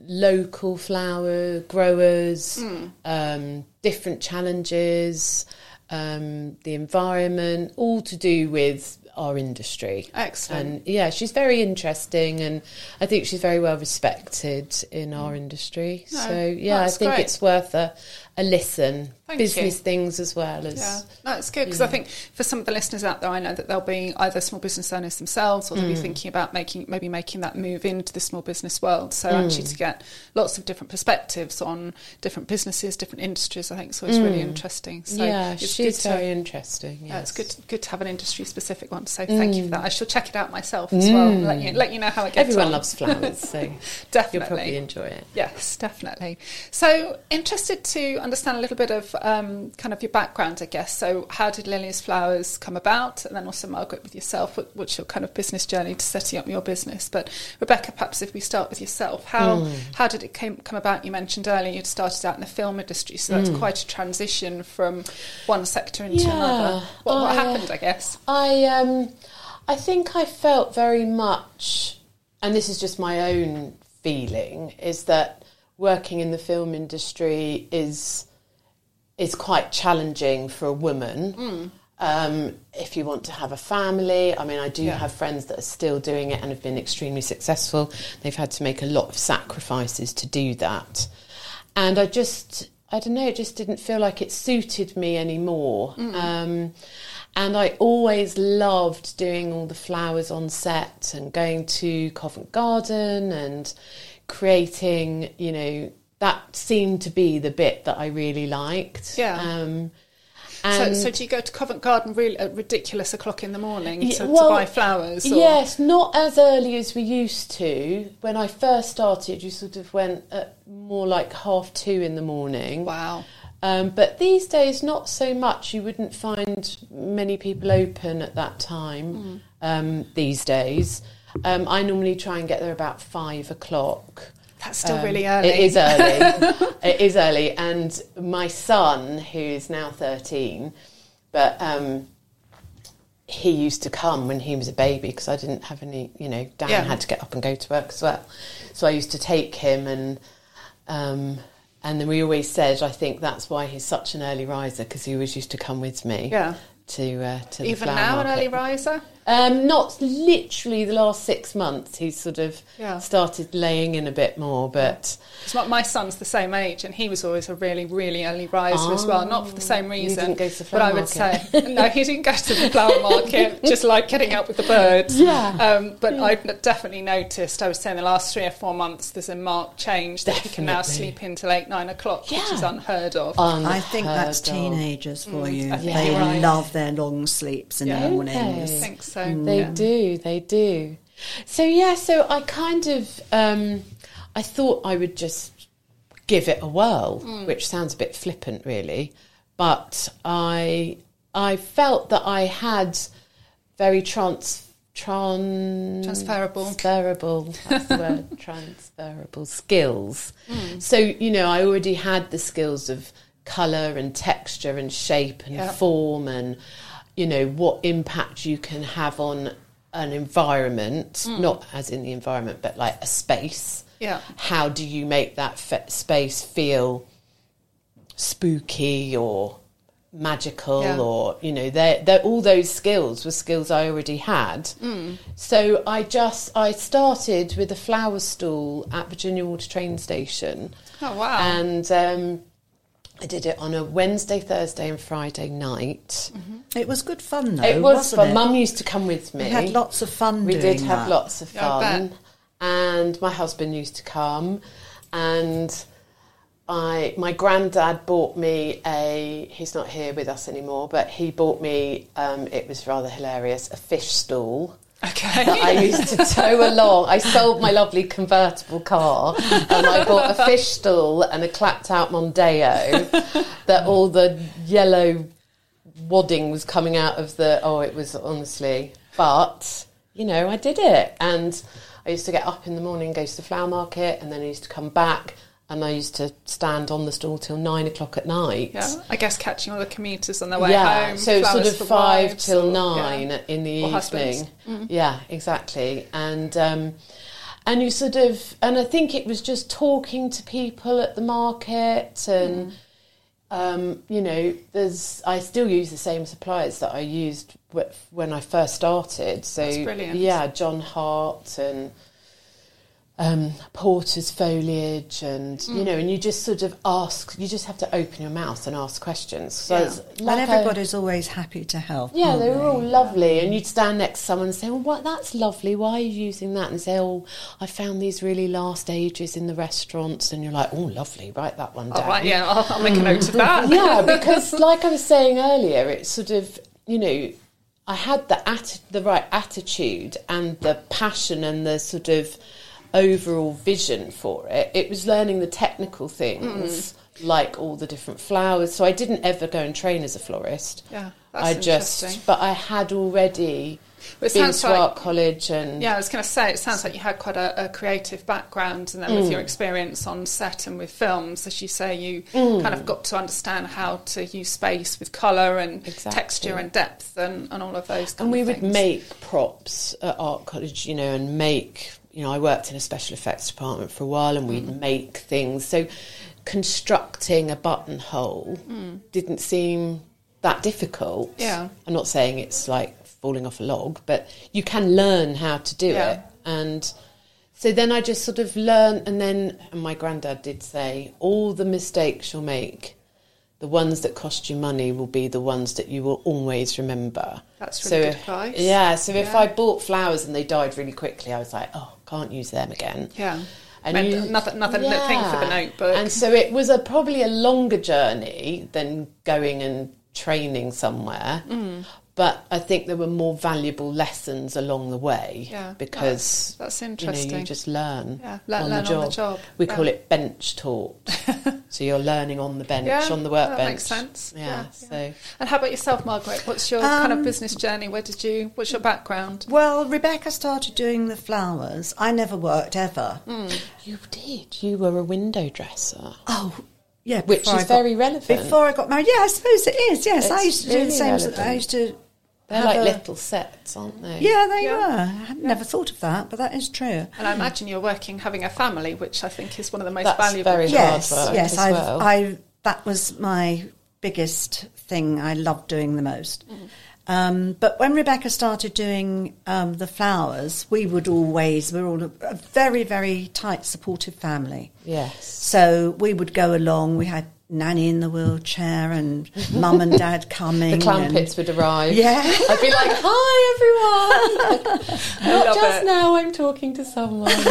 [SPEAKER 5] local flower growers,
[SPEAKER 4] Hmm.
[SPEAKER 5] um, different challenges, um, the environment, all to do with our industry.
[SPEAKER 4] Excellent.
[SPEAKER 5] And yeah, she's very interesting, and I think she's very well respected in our industry.
[SPEAKER 4] No,
[SPEAKER 5] so yeah, I think
[SPEAKER 4] great.
[SPEAKER 5] it's worth a, a listen.
[SPEAKER 4] Thank
[SPEAKER 5] Business
[SPEAKER 4] you.
[SPEAKER 5] things as well as
[SPEAKER 4] Yeah, it's good because I think for some of the listeners out there, I know that they'll be either small business owners themselves or they'll
[SPEAKER 5] Mm.
[SPEAKER 4] be thinking about making maybe making that move into the small business world. So
[SPEAKER 5] Mm.
[SPEAKER 4] actually, to get lots of different perspectives on different businesses, different industries, I think is always really interesting. So
[SPEAKER 5] Mm. yeah,
[SPEAKER 4] it's
[SPEAKER 5] she's
[SPEAKER 4] good
[SPEAKER 5] very
[SPEAKER 4] to,
[SPEAKER 5] interesting.
[SPEAKER 4] yeah, it's good good to have an industry specific one. So thank you for that. I shall check it out myself as well. Let you let you know how it gets
[SPEAKER 5] Everyone
[SPEAKER 4] on.
[SPEAKER 5] loves flowers, so *laughs* you'll
[SPEAKER 4] Definitely.
[SPEAKER 5] probably enjoy it.
[SPEAKER 4] Yes, definitely. So, interested to understand a little bit of um, kind of your background, I guess. So, how did Lily's Flowers come about? And then also, Margaret, with yourself, what, what's your kind of business journey to setting up your business? But, Rebecca, perhaps if we start with yourself, how
[SPEAKER 5] Hmm.
[SPEAKER 4] how did it came, come about? You mentioned earlier you'd started out in the film industry, so that's quite a transition from one sector into.
[SPEAKER 5] Yeah,
[SPEAKER 4] another. What, what
[SPEAKER 5] I, uh,
[SPEAKER 4] happened, I guess?
[SPEAKER 5] I um, I think I felt very much, and this is just my own feeling, is that working in the film industry is is quite challenging for a woman. Um, if you want to have a family, I mean, I do
[SPEAKER 4] Yeah.
[SPEAKER 5] have friends that are still doing it and have been extremely successful. They've had to make a lot of sacrifices to do that. And I just, I don't know, it just didn't feel like it suited me anymore. Um, and I always loved doing all the flowers on set and going to Covent Garden and creating, you know, that seemed to be the bit that I really liked.
[SPEAKER 4] Yeah.
[SPEAKER 5] Um,
[SPEAKER 4] So,
[SPEAKER 5] and
[SPEAKER 4] so do you go to Covent Garden really at ridiculous o'clock in the morning to,
[SPEAKER 5] well,
[SPEAKER 4] to buy flowers? Or?
[SPEAKER 5] Yes, not as early as we used to. When I first started, you sort of went at more like half two in the morning.
[SPEAKER 4] Wow.
[SPEAKER 5] Um, but these days, not so much. You wouldn't find many people open at that time
[SPEAKER 4] Hmm.
[SPEAKER 5] um, these days. Um, I normally try and get there about five o'clock.
[SPEAKER 4] That's still
[SPEAKER 5] Um,
[SPEAKER 4] really early.
[SPEAKER 5] It is early. *laughs* it is early. And my son, who is now 13, but um, he used to come when he was a baby because I didn't have any, you know, Dan
[SPEAKER 4] Yeah.
[SPEAKER 5] had to get up and go to work as well. So I used to take him and. Um, and then we always said, I think that's why he's such an early riser because he always used to come with me.
[SPEAKER 4] Yeah.
[SPEAKER 5] To uh, to the
[SPEAKER 4] Even now, an early riser?
[SPEAKER 5] Um, not literally the last six months. He's sort of
[SPEAKER 4] Yeah.
[SPEAKER 5] started laying in a bit more, but
[SPEAKER 4] 'Cause my, my son's the same age, and he was always a really, really early riser as well. Not for the same
[SPEAKER 5] Oh,
[SPEAKER 4] reason.
[SPEAKER 5] didn't go to the
[SPEAKER 4] but I would
[SPEAKER 5] market.
[SPEAKER 4] say *laughs* no, he didn't go to the flower *laughs* market. just like getting up with the birds.
[SPEAKER 5] Yeah.
[SPEAKER 4] Um, but I've definitely noticed. I would say in the last three or four months, there's a marked change that he can now
[SPEAKER 5] Definitely.
[SPEAKER 4] sleep until eight, nine o'clock, which is unheard of.
[SPEAKER 6] I think that's
[SPEAKER 5] Unheard of.
[SPEAKER 6] teenagers for you.
[SPEAKER 4] I
[SPEAKER 6] They
[SPEAKER 4] right.
[SPEAKER 6] love their long sleeps in
[SPEAKER 4] Yeah.
[SPEAKER 6] the
[SPEAKER 5] Okay.
[SPEAKER 6] mornings.
[SPEAKER 4] I think so.
[SPEAKER 5] They
[SPEAKER 4] yeah.
[SPEAKER 5] do, they do. So yeah, so I kind of um, I thought I would just give it a whirl,
[SPEAKER 4] Hmm.
[SPEAKER 5] which sounds a bit flippant, really, but I I felt that I had very trans tran
[SPEAKER 4] Transferable.
[SPEAKER 5] transferable that's the word *laughs* transferable skills.
[SPEAKER 4] Hmm.
[SPEAKER 5] So you know, I already had the skills of color and texture and shape and
[SPEAKER 4] Yeah.
[SPEAKER 5] form and you know what impact you can have on an environment not as in the environment but like a space
[SPEAKER 4] Yeah.
[SPEAKER 5] how do you make that fe- space feel spooky or magical
[SPEAKER 4] Yeah.
[SPEAKER 5] or you know they're, they're all those skills were skills i already had so i just i started with a flower stall at virginia water train station
[SPEAKER 4] Oh wow.
[SPEAKER 5] and um, I did it on a Wednesday, Thursday, and Friday night.
[SPEAKER 6] It was good fun, though.
[SPEAKER 5] it was
[SPEAKER 6] wasn't
[SPEAKER 5] fun.
[SPEAKER 6] it?
[SPEAKER 5] Mum used to come with me.
[SPEAKER 6] We had lots of fun.
[SPEAKER 5] We
[SPEAKER 6] doing
[SPEAKER 5] did have
[SPEAKER 6] that.
[SPEAKER 5] lots of
[SPEAKER 4] Yeah, I
[SPEAKER 5] fun,
[SPEAKER 4] bet.
[SPEAKER 5] and my husband used to come, and I my granddad bought me a. He's not here with us anymore, but he bought me. Um, it was rather hilarious. A fish stall.
[SPEAKER 4] Okay.
[SPEAKER 5] I used to *laughs* tow along. I sold my lovely convertible car and I bought a fish stall and a clapped out Mondeo *laughs* that all the yellow wadding was coming out of the. Oh, it was honestly. But, you know, I did it. And I used to get up in the morning, go to the flower market, and then I used to come back and I used to stand on the stall till nine o'clock at night.
[SPEAKER 4] yeah. I guess catching all the commuters on their way
[SPEAKER 5] yeah,
[SPEAKER 4] home.
[SPEAKER 5] so sort of five
[SPEAKER 4] wives
[SPEAKER 5] till
[SPEAKER 4] or-
[SPEAKER 5] nine
[SPEAKER 4] yeah.
[SPEAKER 5] in the
[SPEAKER 4] Or
[SPEAKER 5] evening. Yeah, exactly. And um, and you sort of and I think it was just talking to people at the market and. Um, you know, there's. I still use the same suppliers that I used when I first started. So
[SPEAKER 4] That's brilliant.
[SPEAKER 5] yeah, John Hart and um, Porter's foliage, and
[SPEAKER 4] Mm.
[SPEAKER 5] you know, and you just sort of ask. You just have to open your mouth and ask questions. So
[SPEAKER 4] Yeah.
[SPEAKER 5] it's
[SPEAKER 6] and
[SPEAKER 5] like a-
[SPEAKER 6] everybody's always happy to help.
[SPEAKER 5] yeah, they were all lovely, and you'd stand next to someone and say, "Well, what? That's lovely. Why are you using that?" And say, "Oh, I found these really last ages in the restaurants," and you're like, "Oh, lovely. Write that one down."
[SPEAKER 4] right, yeah, I'll, I'll make a note of *laughs* that.
[SPEAKER 5] yeah, because like I was saying earlier, it's sort of you know, I had the atti- the right attitude and the passion and the sort of overall vision for it. It was learning the technical things. Like all the different flowers, so I didn't ever go and train as a florist.
[SPEAKER 4] Yeah, that's
[SPEAKER 5] I just, but I had already
[SPEAKER 4] Well,
[SPEAKER 5] been to
[SPEAKER 4] like-
[SPEAKER 5] art college and
[SPEAKER 4] Yeah, I was going to say, it sounds like you had quite a, a creative background, and then
[SPEAKER 5] Mm.
[SPEAKER 4] with your experience on set and with films, as you say, you kind of got to understand how to use space with colour and
[SPEAKER 5] Exactly.
[SPEAKER 4] texture and depth and, and all of those
[SPEAKER 5] and we would make props at art college, you know, and make. You know, I worked in a special effects department for a while, and we'd
[SPEAKER 4] Mm.
[SPEAKER 5] make things. So, constructing a buttonhole didn't seem that difficult.
[SPEAKER 4] Mm. Yeah.
[SPEAKER 5] I'm not saying it's like falling off a log, but you can learn how to do
[SPEAKER 4] Yeah.
[SPEAKER 5] it. And so then I just sort of learned, and then and my granddad did say, all the mistakes you'll make, the ones that cost you money will be the ones that you will always remember.
[SPEAKER 4] That's
[SPEAKER 5] So
[SPEAKER 4] really good
[SPEAKER 5] if-
[SPEAKER 4] advice.
[SPEAKER 5] Yeah, so if I bought flowers and they died really quickly, I was like, oh, can't use them again.
[SPEAKER 4] Yeah.
[SPEAKER 5] And you-
[SPEAKER 4] nothing, nothing thing for the
[SPEAKER 5] Yeah.
[SPEAKER 4] notebook.
[SPEAKER 5] And so it was a probably a longer journey than going and training somewhere.
[SPEAKER 4] Mm.
[SPEAKER 5] But I think there were more valuable lessons along the way
[SPEAKER 4] Yeah,
[SPEAKER 5] because
[SPEAKER 4] that's- that's
[SPEAKER 5] You, know,
[SPEAKER 4] interesting.
[SPEAKER 5] you just learn,
[SPEAKER 4] Yeah, le-
[SPEAKER 5] on,
[SPEAKER 4] learn
[SPEAKER 5] the
[SPEAKER 4] on the job,
[SPEAKER 5] We
[SPEAKER 4] yeah.
[SPEAKER 5] call it bench taught. *laughs* so you're learning on the bench,
[SPEAKER 4] yeah,
[SPEAKER 5] on the
[SPEAKER 4] that
[SPEAKER 5] workbench.
[SPEAKER 4] makes sense.
[SPEAKER 5] Yeah.
[SPEAKER 4] yeah.
[SPEAKER 5] So
[SPEAKER 4] And how about yourself, Margaret? What's your kind of
[SPEAKER 6] Um,
[SPEAKER 4] business journey? Where did you? What's your background?
[SPEAKER 6] Well, Rebecca started doing the flowers. I never worked ever.
[SPEAKER 5] you did. You were a window dresser.
[SPEAKER 6] Oh, yeah.
[SPEAKER 5] Which is
[SPEAKER 6] got-
[SPEAKER 5] very relevant.
[SPEAKER 6] Before I got married, yeah, I suppose it is. Yes, I used to do
[SPEAKER 5] really
[SPEAKER 6] the same. as- I used to.
[SPEAKER 5] They're
[SPEAKER 6] have
[SPEAKER 5] like
[SPEAKER 6] a-
[SPEAKER 5] little sets, aren't they?
[SPEAKER 6] Yeah, they
[SPEAKER 4] Yeah.
[SPEAKER 6] were. I had never thought of that, but that is true.
[SPEAKER 4] And I imagine you're working, having a family, which I think is one of the most
[SPEAKER 5] That's
[SPEAKER 4] valuable.
[SPEAKER 5] very
[SPEAKER 6] yes,
[SPEAKER 5] hard work
[SPEAKER 6] yes.
[SPEAKER 5] as
[SPEAKER 6] I,
[SPEAKER 5] well.
[SPEAKER 6] I that was my biggest thing. I loved doing the most.
[SPEAKER 5] Mm.
[SPEAKER 6] Um, but when Rebecca started doing um, the flowers, we would always we were all a, a very very tight supportive family.
[SPEAKER 5] Yes.
[SPEAKER 6] So we would go along. We had nanny in the wheelchair and mum and dad *laughs* coming.
[SPEAKER 5] The clown
[SPEAKER 6] and-
[SPEAKER 5] pits would arrive.
[SPEAKER 6] Yeah.
[SPEAKER 5] I'd be like, "Hi, everyone! *laughs* Not just
[SPEAKER 4] it.
[SPEAKER 5] now. I'm talking to someone." *laughs*
[SPEAKER 6] and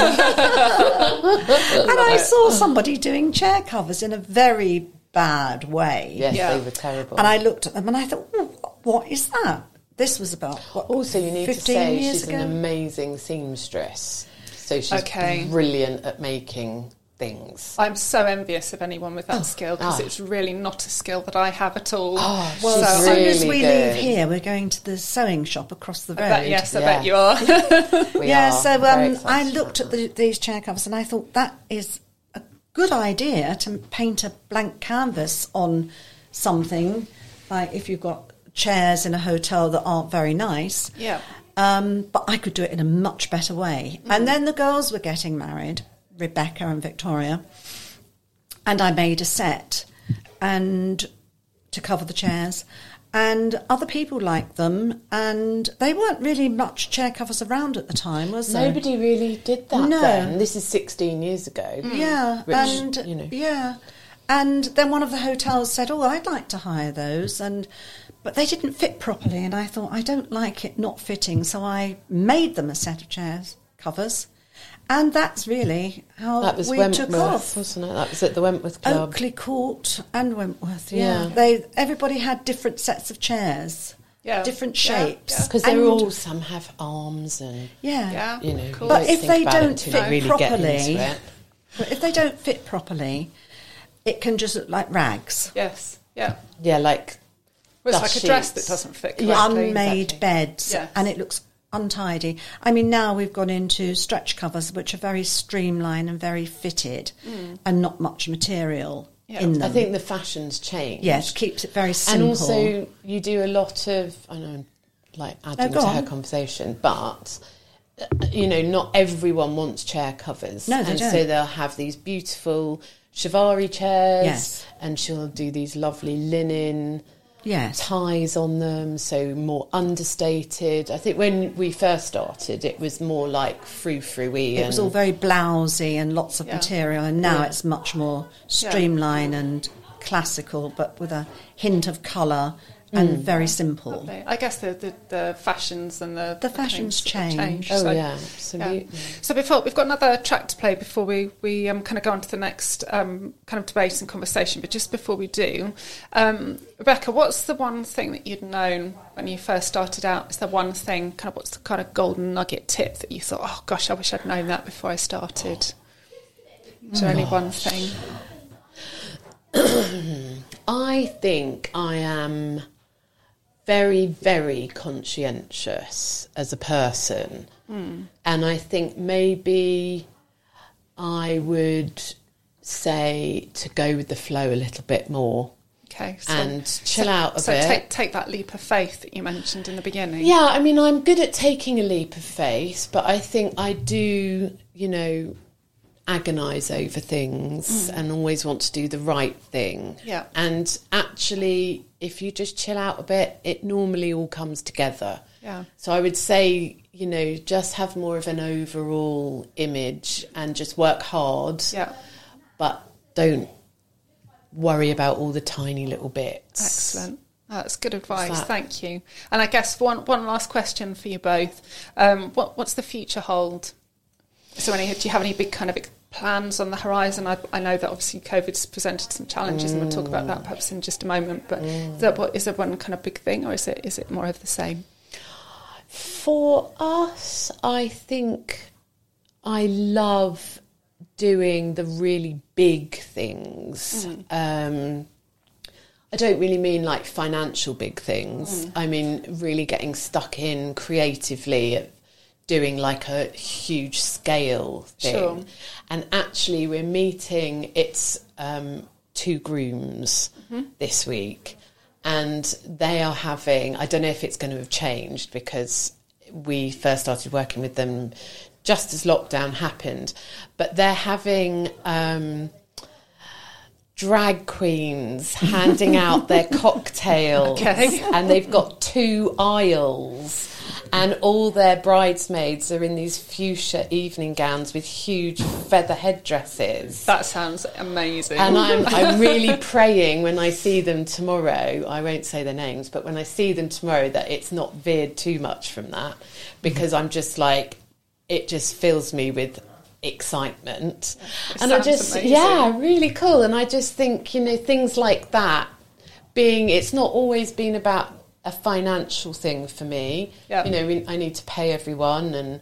[SPEAKER 6] I saw somebody doing chair covers in a very bad way.
[SPEAKER 5] yes,
[SPEAKER 4] Yeah.
[SPEAKER 5] they were terrible.
[SPEAKER 6] And I looked at them and I thought, "Oh, what is that? This was about what,
[SPEAKER 5] also, you need to say she's
[SPEAKER 6] ago.
[SPEAKER 5] an amazing seamstress, so she's
[SPEAKER 4] Okay.
[SPEAKER 5] brilliant at making things.
[SPEAKER 4] I'm so envious of anyone with that skill because
[SPEAKER 5] ah.
[SPEAKER 4] it's really not a skill that I have at all.
[SPEAKER 5] Oh,
[SPEAKER 6] well,
[SPEAKER 5] she's
[SPEAKER 6] as soon as we
[SPEAKER 5] good.
[SPEAKER 6] leave here, we're going to the sewing shop across the road.
[SPEAKER 4] I bet, yes, I
[SPEAKER 5] Yeah.
[SPEAKER 4] bet you are. *laughs*
[SPEAKER 5] We
[SPEAKER 6] yeah,
[SPEAKER 5] are
[SPEAKER 6] so um, I looked at the, these chair covers and I thought that is a good idea to paint a blank canvas on something, like if you've got chairs in a hotel that aren't very nice.
[SPEAKER 4] yeah.
[SPEAKER 6] Um, but I could do it in a much better way. And then the girls were getting married, Rebecca and Victoria, and I made a set and to cover the chairs. And other people liked them, and they weren't really much chair covers around at the time, was there?
[SPEAKER 5] Nobody really did that
[SPEAKER 6] No.
[SPEAKER 5] then. This is 16 years ago.
[SPEAKER 6] Yeah, mm.
[SPEAKER 5] Which,
[SPEAKER 6] and
[SPEAKER 5] you know.
[SPEAKER 6] yeah, and then one of the hotels said, "Oh, I'd like to hire those," and but they didn't fit properly, and I thought I don't like it not fitting, so I made them a set of chairs covers, and that's really how
[SPEAKER 5] That was
[SPEAKER 6] we
[SPEAKER 5] Wentworth,
[SPEAKER 6] took off.
[SPEAKER 5] wasn't it? That was at the Wentworth Club.
[SPEAKER 6] Oakley Court and Wentworth, yeah.
[SPEAKER 5] Yeah.
[SPEAKER 6] They everybody had different sets of chairs,
[SPEAKER 4] Yeah.
[SPEAKER 6] different
[SPEAKER 4] Yeah,
[SPEAKER 6] shapes,
[SPEAKER 4] yeah.
[SPEAKER 5] Because they're all, some have arms and,
[SPEAKER 6] yeah.
[SPEAKER 4] Yeah.
[SPEAKER 5] you know,
[SPEAKER 4] Cool.
[SPEAKER 6] But if they don't fit
[SPEAKER 5] really
[SPEAKER 6] properly. But if they don't fit properly, it can just look like rags.
[SPEAKER 4] Yes. Yeah.
[SPEAKER 5] Yeah, like
[SPEAKER 4] Well, it's
[SPEAKER 5] Dust
[SPEAKER 4] like a dress that doesn't fit correctly.
[SPEAKER 6] unmade
[SPEAKER 5] exactly.
[SPEAKER 6] beds
[SPEAKER 4] Yes.
[SPEAKER 6] and it looks untidy. I mean, now we've gone into stretch covers, which are very streamlined and very fitted and not much material
[SPEAKER 4] Yeah.
[SPEAKER 6] in them.
[SPEAKER 5] I think the fashion's changed.
[SPEAKER 6] yes, keeps it very simple.
[SPEAKER 5] and also you do a lot of I know I'm like adding
[SPEAKER 6] go
[SPEAKER 5] to
[SPEAKER 6] on.
[SPEAKER 5] her conversation, but uh, you know not everyone wants chair covers,
[SPEAKER 6] No, they
[SPEAKER 5] and
[SPEAKER 6] don't.
[SPEAKER 5] so they'll have these beautiful Chiavari chairs,
[SPEAKER 6] Yes.
[SPEAKER 5] and she'll do these lovely linen
[SPEAKER 6] yes.
[SPEAKER 5] ties on them, so more understated. I think when we first started, it was more like frou frou
[SPEAKER 6] It was all very blousy and lots of
[SPEAKER 4] Yeah.
[SPEAKER 6] material, and now
[SPEAKER 5] Yeah.
[SPEAKER 6] it's much more streamlined and classical, but with a hint of colour and very simple.
[SPEAKER 4] Lovely. I guess the, the, the fashions and the
[SPEAKER 6] The fashions
[SPEAKER 4] things have
[SPEAKER 6] change.
[SPEAKER 5] Oh
[SPEAKER 4] so-
[SPEAKER 5] yeah, absolutely.
[SPEAKER 4] So before we've got another track to play before we we um, kind of go on to the next um, kind of debate and conversation. But just before we do, um, Rebecca, what's the one thing that you'd known when you first started out? Is there one thing, kind of what's the kind of golden nugget tip that you thought, oh gosh, I wish I'd known that before I started? Is there only one thing? *coughs*
[SPEAKER 5] I think I am very, very conscientious as a person. Hmm. And I think maybe I would say to go with the flow a little bit more
[SPEAKER 4] Okay, so,
[SPEAKER 5] and chill out a
[SPEAKER 4] so
[SPEAKER 5] bit.
[SPEAKER 4] So take take that leap of faith that you mentioned in the beginning.
[SPEAKER 5] Yeah, I mean, I'm good at taking a leap of faith, but I think I do, you know, agonise over things hmm. and always want to do the right thing.
[SPEAKER 4] Yeah.
[SPEAKER 5] And actually, if you just chill out a bit, it normally all comes together.
[SPEAKER 4] Yeah.
[SPEAKER 5] So I would say, you know, just have more of an overall image and just work hard,
[SPEAKER 4] Yeah.
[SPEAKER 5] but don't worry about all the tiny little bits.
[SPEAKER 4] Excellent. That's good advice.
[SPEAKER 5] that-
[SPEAKER 4] Thank you. And I guess one one last question for you both. Um, what what's the future hold? So, any do you have any big kind of plans on the horizon? I, I know that obviously COVID's presented some challenges, and we'll talk about that mm. perhaps in just a moment. But is, mm. that what, is there one kind of big thing, or is it is it more of the same?
[SPEAKER 5] For us, I think I love doing the really big things. Mm. Um, I don't really mean like financial big things. I mean really getting stuck in creatively at doing like a huge scale thing.
[SPEAKER 4] Sure.
[SPEAKER 5] And actually, we're meeting. It's um, two grooms this week, and they are having. I don't know if it's going to have changed because we first started working with them just as lockdown happened, but they're having. Um, drag queens handing out their *laughs* cocktails
[SPEAKER 4] Okay.
[SPEAKER 5] and they've got two aisles and all their bridesmaids are in these fuchsia evening gowns with huge feather headdresses
[SPEAKER 4] That sounds amazing.
[SPEAKER 5] and I'm, *laughs* I'm really praying when I see them tomorrow, I won't say their names, but when I see them tomorrow, that it's not veered too much from that because I'm just like, it just fills me with excitement.
[SPEAKER 4] It
[SPEAKER 5] and I just,
[SPEAKER 4] amazing.
[SPEAKER 5] yeah, really cool. And I just think, you know, things like that being, it's not always been about a financial thing for me.
[SPEAKER 4] Yeah.
[SPEAKER 5] You know, we, I need to pay everyone and,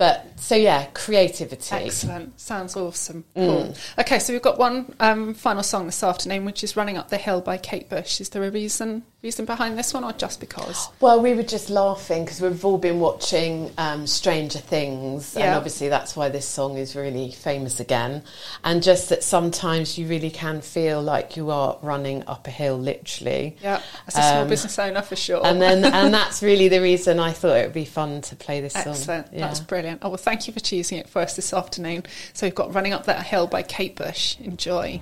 [SPEAKER 5] but so yeah, creativity.
[SPEAKER 4] Excellent. Sounds awesome.
[SPEAKER 5] Mm.
[SPEAKER 4] Okay, so we've got one um, final song this afternoon, which is "Running Up the Hill" by Kate Bush. Is there a reason reason behind this one, or just because?
[SPEAKER 5] Well, we were just laughing because we've all been watching um, Stranger Things, and obviously that's why this song is really famous again. And just that sometimes you really can feel like you are running up a hill, literally.
[SPEAKER 4] Yeah, as a small
[SPEAKER 5] Um,
[SPEAKER 4] business owner for sure.
[SPEAKER 5] And then, *laughs* and that's really the reason I thought it would be fun to play this song.
[SPEAKER 4] Excellent.
[SPEAKER 5] Yeah.
[SPEAKER 4] That's brilliant. Oh, well, thank you for choosing it for us this afternoon. So we've got Running Up That Hill by Kate Bush. Enjoy.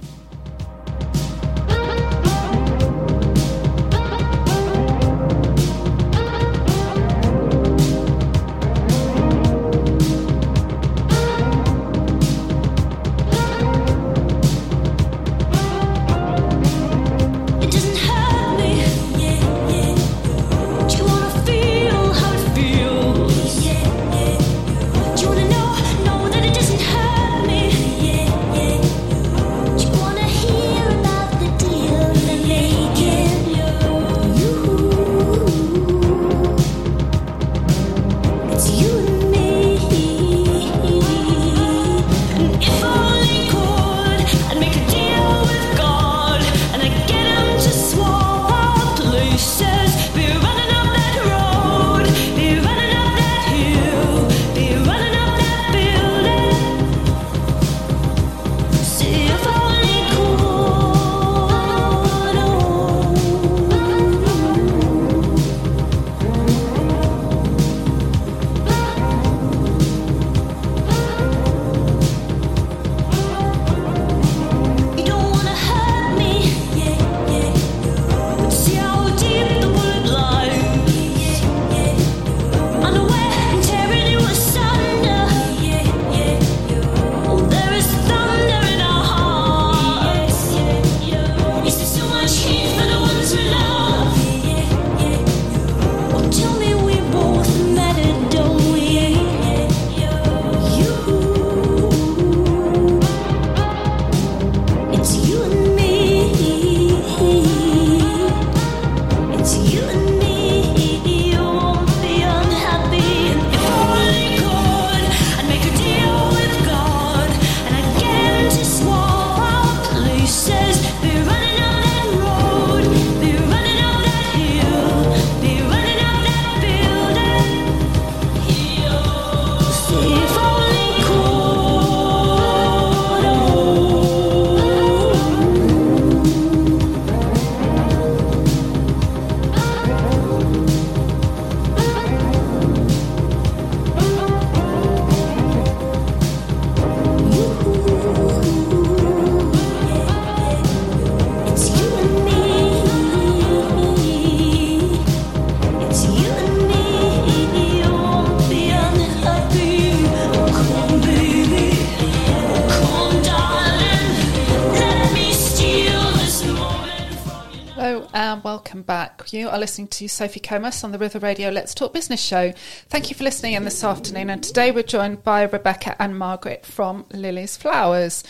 [SPEAKER 1] You
[SPEAKER 4] are listening to Sophie Comas on the River Radio Let's Talk Business show. Thank you for listening in this afternoon. And today we're joined by Rebecca and Margaret from Lily's Flowers.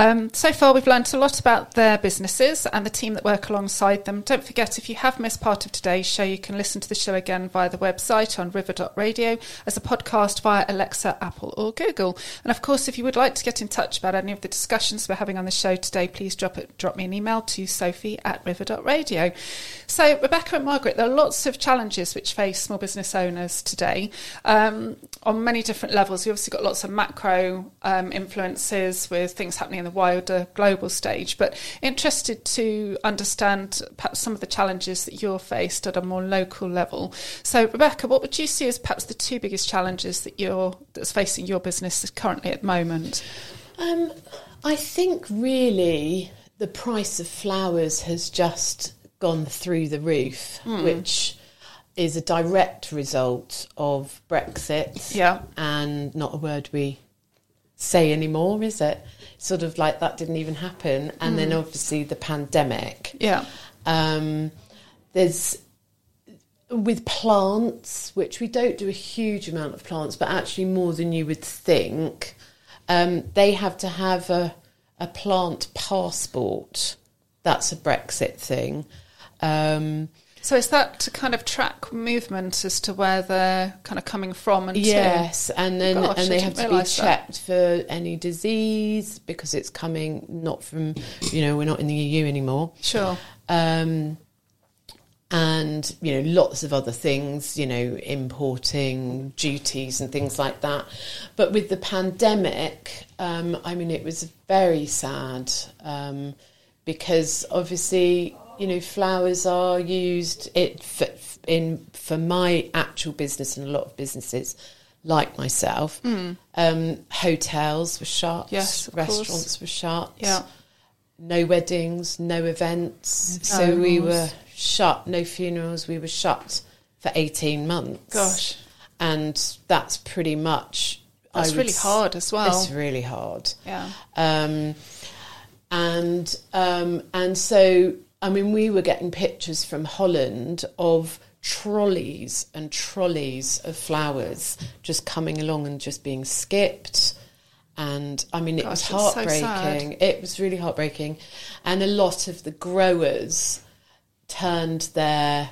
[SPEAKER 4] Um, so far, we've learned a lot about their businesses and the team that work alongside them. Don't forget, if you have missed part of today's show, you can listen to the show again via the website on river.radio as a podcast via Alexa, Apple, or Google. And of course, if you would like to get in touch about any of the discussions we're having on the show today, please drop it, drop me an email to sophie at river.radio. So, Rebecca and Margaret, there are lots of challenges which face small business owners today um, on many different levels. You've obviously got lots of macro um, influences with things happening in the wider global stage, but interested to understand perhaps some of the challenges that you're faced at a more local level. So, Rebecca, what would you see as perhaps the two biggest challenges that you're that's facing your business currently at the moment?
[SPEAKER 5] Um, I think really the price of flowers has just gone through the roof, which is a direct result of Brexit.
[SPEAKER 4] Yeah.
[SPEAKER 5] And not a word we say anymore, is it? Sort of like that didn't even happen. And then obviously the pandemic.
[SPEAKER 4] Yeah.
[SPEAKER 5] Um, there's with plants, which we don't do a huge amount of plants, but actually more than you would think. Um, they have to have a a plant passport. That's a Brexit thing. Um,
[SPEAKER 4] So is that to kind of track movement as to where they're kind of coming from and to?
[SPEAKER 5] yes, and then
[SPEAKER 4] Gosh,
[SPEAKER 5] and they have to be
[SPEAKER 4] realise that.
[SPEAKER 5] checked for any disease because it's coming not from you know we're not in the EU anymore.
[SPEAKER 4] Sure.
[SPEAKER 5] um, and you know lots of other things you know importing duties and things like that but with the pandemic um, i mean it was very sad um, because obviously you know flowers are used it for, in for my actual business and a lot of businesses like myself um, hotels were shut.
[SPEAKER 4] Yes, of course.
[SPEAKER 5] restaurants were shut
[SPEAKER 4] Yeah.
[SPEAKER 5] no weddings, no events. So we were shut, no funerals. We were shut for 18 months.
[SPEAKER 4] Gosh.
[SPEAKER 5] And that's pretty much.
[SPEAKER 4] That's really
[SPEAKER 5] s-
[SPEAKER 4] hard as well.
[SPEAKER 5] It's really hard.
[SPEAKER 4] Yeah.
[SPEAKER 5] Um, and um, and so I mean, we were getting pictures from Holland of trolleys and trolleys of flowers just coming along and just being skipped. And I mean, it was
[SPEAKER 4] Gosh, so
[SPEAKER 5] heartbreaking. it was really heartbreaking, and a lot of the growers turned their,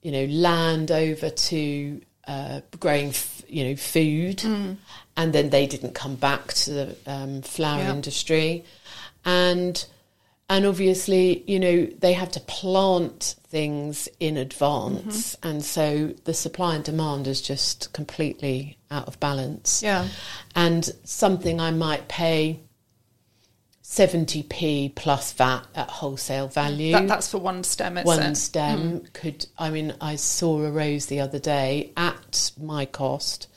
[SPEAKER 5] you know, land over to uh, growing, f- you know, food,
[SPEAKER 4] Mm.
[SPEAKER 5] and then they didn't come back to the um, flower
[SPEAKER 4] Yeah.
[SPEAKER 5] industry, and and obviously, you know, they have to plant things in advance,
[SPEAKER 4] Mm-hmm.
[SPEAKER 5] and so the supply and demand is just completely out of balance.
[SPEAKER 4] Yeah.
[SPEAKER 5] and something I might pay. 70p plus VAT at wholesale value
[SPEAKER 4] That, that's for one stem,
[SPEAKER 5] one
[SPEAKER 4] it?
[SPEAKER 5] stem could i mean i saw a rose the other day at my cost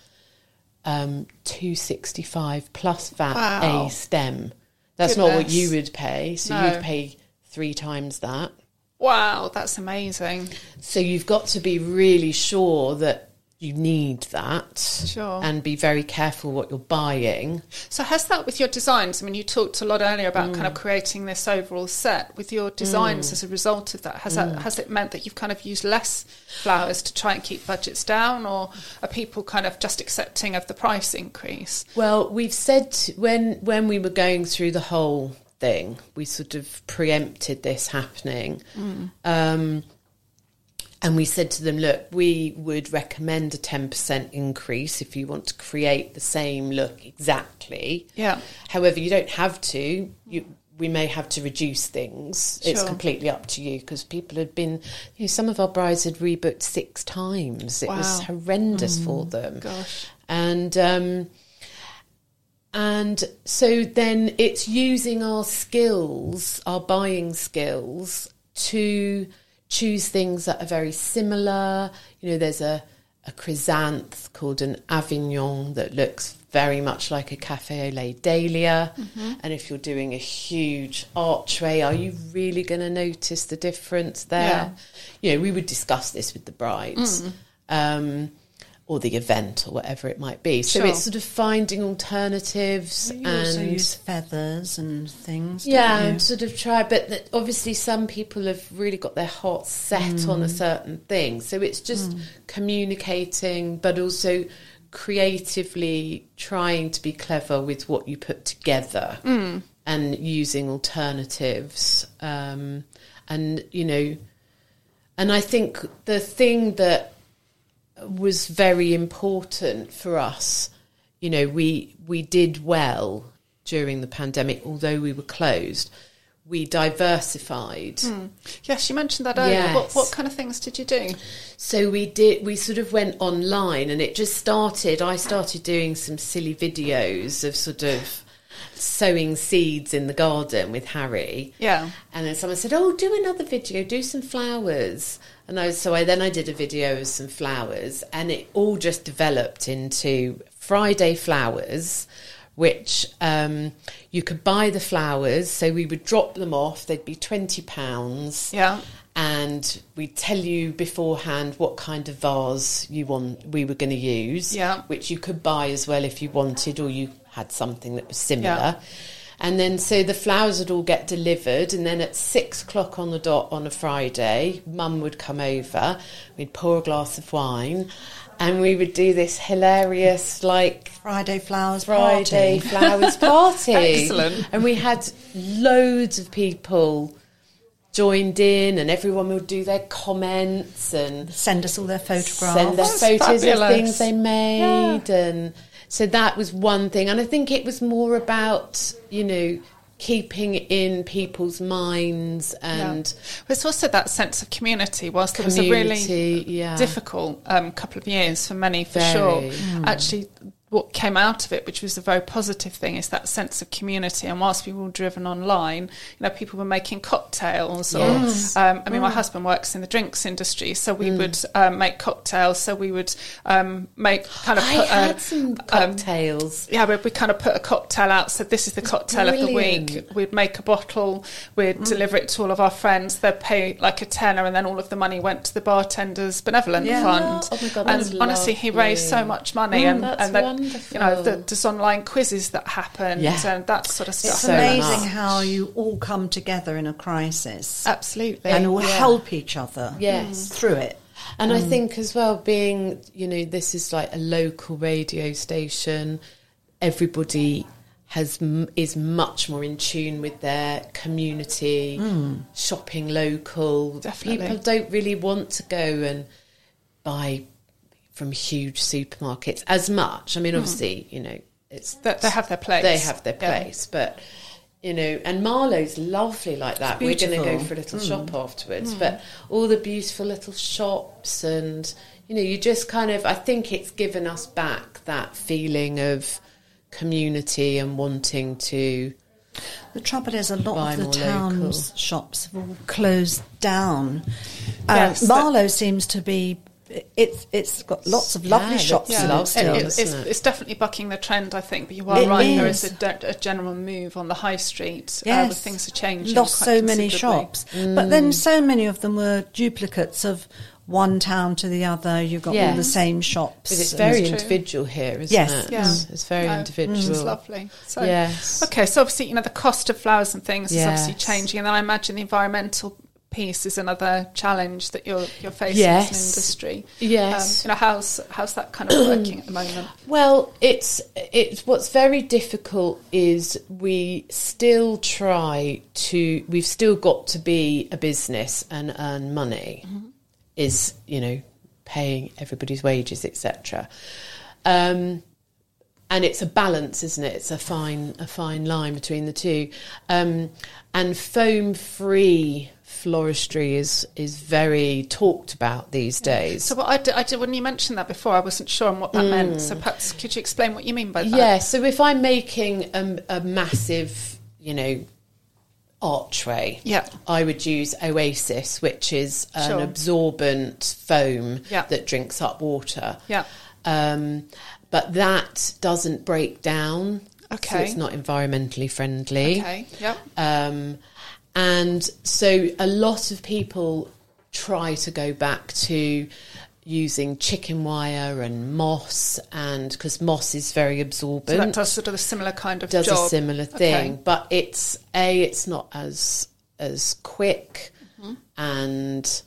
[SPEAKER 5] um 265 plus vat
[SPEAKER 4] Wow.
[SPEAKER 5] a stem that's not what you would pay so
[SPEAKER 4] No.
[SPEAKER 5] you'd pay three times that
[SPEAKER 4] Wow, that's amazing.
[SPEAKER 5] so you've got to be really sure that you need that
[SPEAKER 4] Sure.
[SPEAKER 5] and be very careful what you're buying
[SPEAKER 4] So has that with your designs? I mean, you talked a lot earlier about kind of
[SPEAKER 5] Mm.
[SPEAKER 4] creating this overall set. With your designs as a result of that, has
[SPEAKER 5] Mm.
[SPEAKER 4] that has it meant that you've kind of used less flowers to try and keep budgets down, or are people kind of just accepting of the price increase?
[SPEAKER 5] Well, we've said when when we were going through the whole thing, we sort of preempted this happening, um, and we said to them, "Look, we would recommend a ten percent increase if you want to create the same look exactly.
[SPEAKER 4] Yeah.
[SPEAKER 5] However, you don't have to. You we may have to reduce things. It's completely up to you because people had been, you know, some of our brides had rebooked six times. It was
[SPEAKER 4] Wow.
[SPEAKER 5] horrendous for them.
[SPEAKER 4] Gosh.
[SPEAKER 5] And um, and so then it's using our skills, our buying skills, to choose things that are very similar. You know, there's a, a chrysanth called an Avignon that looks very much like a cafe au lait dahlia. And if you're doing a huge archway, are you really going to notice the difference there? You know, we would discuss this with the brides. Um, or the event or whatever it might be. So
[SPEAKER 4] Sure.
[SPEAKER 5] it's sort of finding alternatives
[SPEAKER 6] also
[SPEAKER 5] and
[SPEAKER 6] feathers and things.
[SPEAKER 5] yeah, and sort of try. But that obviously, some people have really got their hearts set on a mm. certain thing. So it's just mm. communicating, but also creatively trying to be clever with what you put together mm. and using alternatives. Um, and you know, and I think the thing that was very important for us. You know, we we did well during the pandemic, although we were closed. We diversified. Hmm.
[SPEAKER 4] Yes, you mentioned that earlier. What, what kind of things did you do?
[SPEAKER 5] So we did. We sort of went online, and it just started. I started doing some silly videos of sort of sowing seeds in the garden with Harry.
[SPEAKER 4] Yeah.
[SPEAKER 5] And then someone said, "Oh, do another video. Do some flowers." And I so I then I did a video of some flowers, and it all just developed into Friday flowers, which um, you could buy the flowers. So we would drop them off. They'd be twenty pounds
[SPEAKER 4] Yeah.
[SPEAKER 5] and we tell you beforehand what kind of vase you want we were going to use
[SPEAKER 4] Yeah.
[SPEAKER 5] which you could buy as well if you wanted or you had something that was similar
[SPEAKER 4] Yeah.
[SPEAKER 5] And then so the flowers would all get delivered and then at six o'clock on the dot on a friday mum would come over we'd pour a glass of wine and we would do this hilarious like
[SPEAKER 6] Friday flowers
[SPEAKER 5] Friday
[SPEAKER 6] party.
[SPEAKER 5] flowers *laughs* party.
[SPEAKER 4] Excellent.
[SPEAKER 5] And we had loads of people joined in, and everyone would do their comments and
[SPEAKER 6] Send us all their photographs.
[SPEAKER 5] send their
[SPEAKER 4] That's
[SPEAKER 5] photos
[SPEAKER 4] fabulous.
[SPEAKER 5] of things they made, and so that was one thing. And I think it was more about you know keeping in people's minds and
[SPEAKER 4] But it's also that sense of community. Whilst it was a really
[SPEAKER 5] yeah.
[SPEAKER 4] difficult um, couple of years for many, for
[SPEAKER 5] Very.
[SPEAKER 4] sure, actually, what came out of it, which was a very positive thing, is that sense of community. And whilst we were all driven online, you know, people were making cocktails.
[SPEAKER 5] Yes.
[SPEAKER 4] Or, um, I mean, my husband works in the drinks industry, so we would um, make cocktails. So we would um, make kind of
[SPEAKER 5] I had some
[SPEAKER 4] um,
[SPEAKER 5] cocktails.
[SPEAKER 4] yeah, we, we kind of put a cocktail out. So this is the cocktail of the week. We'd make a bottle. We'd deliver it to all of our friends. They'd pay like a tenner, and then all of the money went to the bartenders' benevolent
[SPEAKER 6] Yeah.
[SPEAKER 4] fund.
[SPEAKER 5] Oh my God,
[SPEAKER 4] and honestly, he raised so much money, and
[SPEAKER 5] that's
[SPEAKER 4] and that, you know,
[SPEAKER 5] wonderful.
[SPEAKER 4] the, there's online quizzes that happen
[SPEAKER 5] Yeah.
[SPEAKER 4] and that sort of stuff.
[SPEAKER 6] It's amazing
[SPEAKER 5] much.
[SPEAKER 6] how you all come together in a crisis
[SPEAKER 4] Absolutely.
[SPEAKER 6] and all
[SPEAKER 5] Yeah.
[SPEAKER 6] help each other
[SPEAKER 5] Yes. Mm.
[SPEAKER 6] through it.
[SPEAKER 5] And I mm. think as well, being, you know, this is like a local radio station, everybody has is much more in tune with their community, mm. shopping local.
[SPEAKER 4] Definitely.
[SPEAKER 5] People don't really want to go and buy from huge supermarkets as much. I mean, hmm. obviously, you know, it's
[SPEAKER 4] That they have their place.
[SPEAKER 5] They have their
[SPEAKER 4] Yeah.
[SPEAKER 5] place, but you know, and Marlow's lovely like that. We're going to go for a little hmm. shop afterwards, hmm. but all the beautiful little shops and you know, you just kind of. I think it's given us back that feeling of community and wanting to.
[SPEAKER 6] The trouble is, a lot of the town's
[SPEAKER 5] local.
[SPEAKER 6] shops have all closed down.
[SPEAKER 4] Uh, yes,
[SPEAKER 6] uh,
[SPEAKER 4] that-
[SPEAKER 6] Marlow seems to be. It's it's got lots of lovely
[SPEAKER 5] Yeah,
[SPEAKER 6] shops
[SPEAKER 5] it's
[SPEAKER 6] in
[SPEAKER 4] Yeah,
[SPEAKER 6] it still.
[SPEAKER 4] it, it's,
[SPEAKER 5] it?
[SPEAKER 4] it's definitely bucking the trend, I think. But you are
[SPEAKER 6] It
[SPEAKER 4] right; there is
[SPEAKER 6] is.
[SPEAKER 4] a, de- a general move on the high street. uh,
[SPEAKER 6] Yes,
[SPEAKER 4] where things are changing.
[SPEAKER 6] Lost so many
[SPEAKER 4] considerably.
[SPEAKER 6] shops, but then so many of them were duplicates of one town to the other. You've got all the same shops.
[SPEAKER 5] But it's very
[SPEAKER 4] true.
[SPEAKER 5] individual here, isn't
[SPEAKER 6] Yes.
[SPEAKER 5] it?
[SPEAKER 4] Yeah.
[SPEAKER 5] It's, it's very
[SPEAKER 4] No,
[SPEAKER 5] individual.
[SPEAKER 4] Which is lovely. So,
[SPEAKER 5] Yes.
[SPEAKER 4] Okay, so obviously, you know, the cost of flowers and things is obviously changing, and then I imagine the environmental piece is another challenge that you're you're facing
[SPEAKER 5] Yes.
[SPEAKER 4] as an industry.
[SPEAKER 5] Yes.
[SPEAKER 4] Um, you know, how's how's that kind of working at the moment? *clears throat*
[SPEAKER 5] Well, it's it's what's very difficult is we still try to we've still got to be a business and earn money. Is you know paying everybody's wages, etc. Um, and it's a balance, isn't it? It's a fine a fine line between the two. Um, and foam free floristry is is very talked about these days.
[SPEAKER 4] So what I did, I did when you mentioned that before, I wasn't sure on what that meant. So perhaps could you explain what you mean by that?
[SPEAKER 5] Mm. Yeah, so if I'm making a, a massive, you know, archway,
[SPEAKER 4] Yeah.
[SPEAKER 5] I would use Oasis, which is an
[SPEAKER 4] Sure.
[SPEAKER 5] absorbent foam
[SPEAKER 4] Yeah.
[SPEAKER 5] that drinks up water.
[SPEAKER 4] Yeah.
[SPEAKER 5] Um, but that doesn't break down.
[SPEAKER 4] Okay.
[SPEAKER 5] So it's not environmentally friendly.
[SPEAKER 4] Okay. Yep.
[SPEAKER 5] Um, and so a lot of people try to go back to using chicken wire and moss, and because moss is very
[SPEAKER 4] So
[SPEAKER 5] absorbent,
[SPEAKER 4] that does sort of a similar kind of
[SPEAKER 5] does
[SPEAKER 4] job.
[SPEAKER 5] a similar
[SPEAKER 4] Okay.
[SPEAKER 5] thing. But it's a, it's not as as quick,
[SPEAKER 4] Mm-hmm.
[SPEAKER 5] and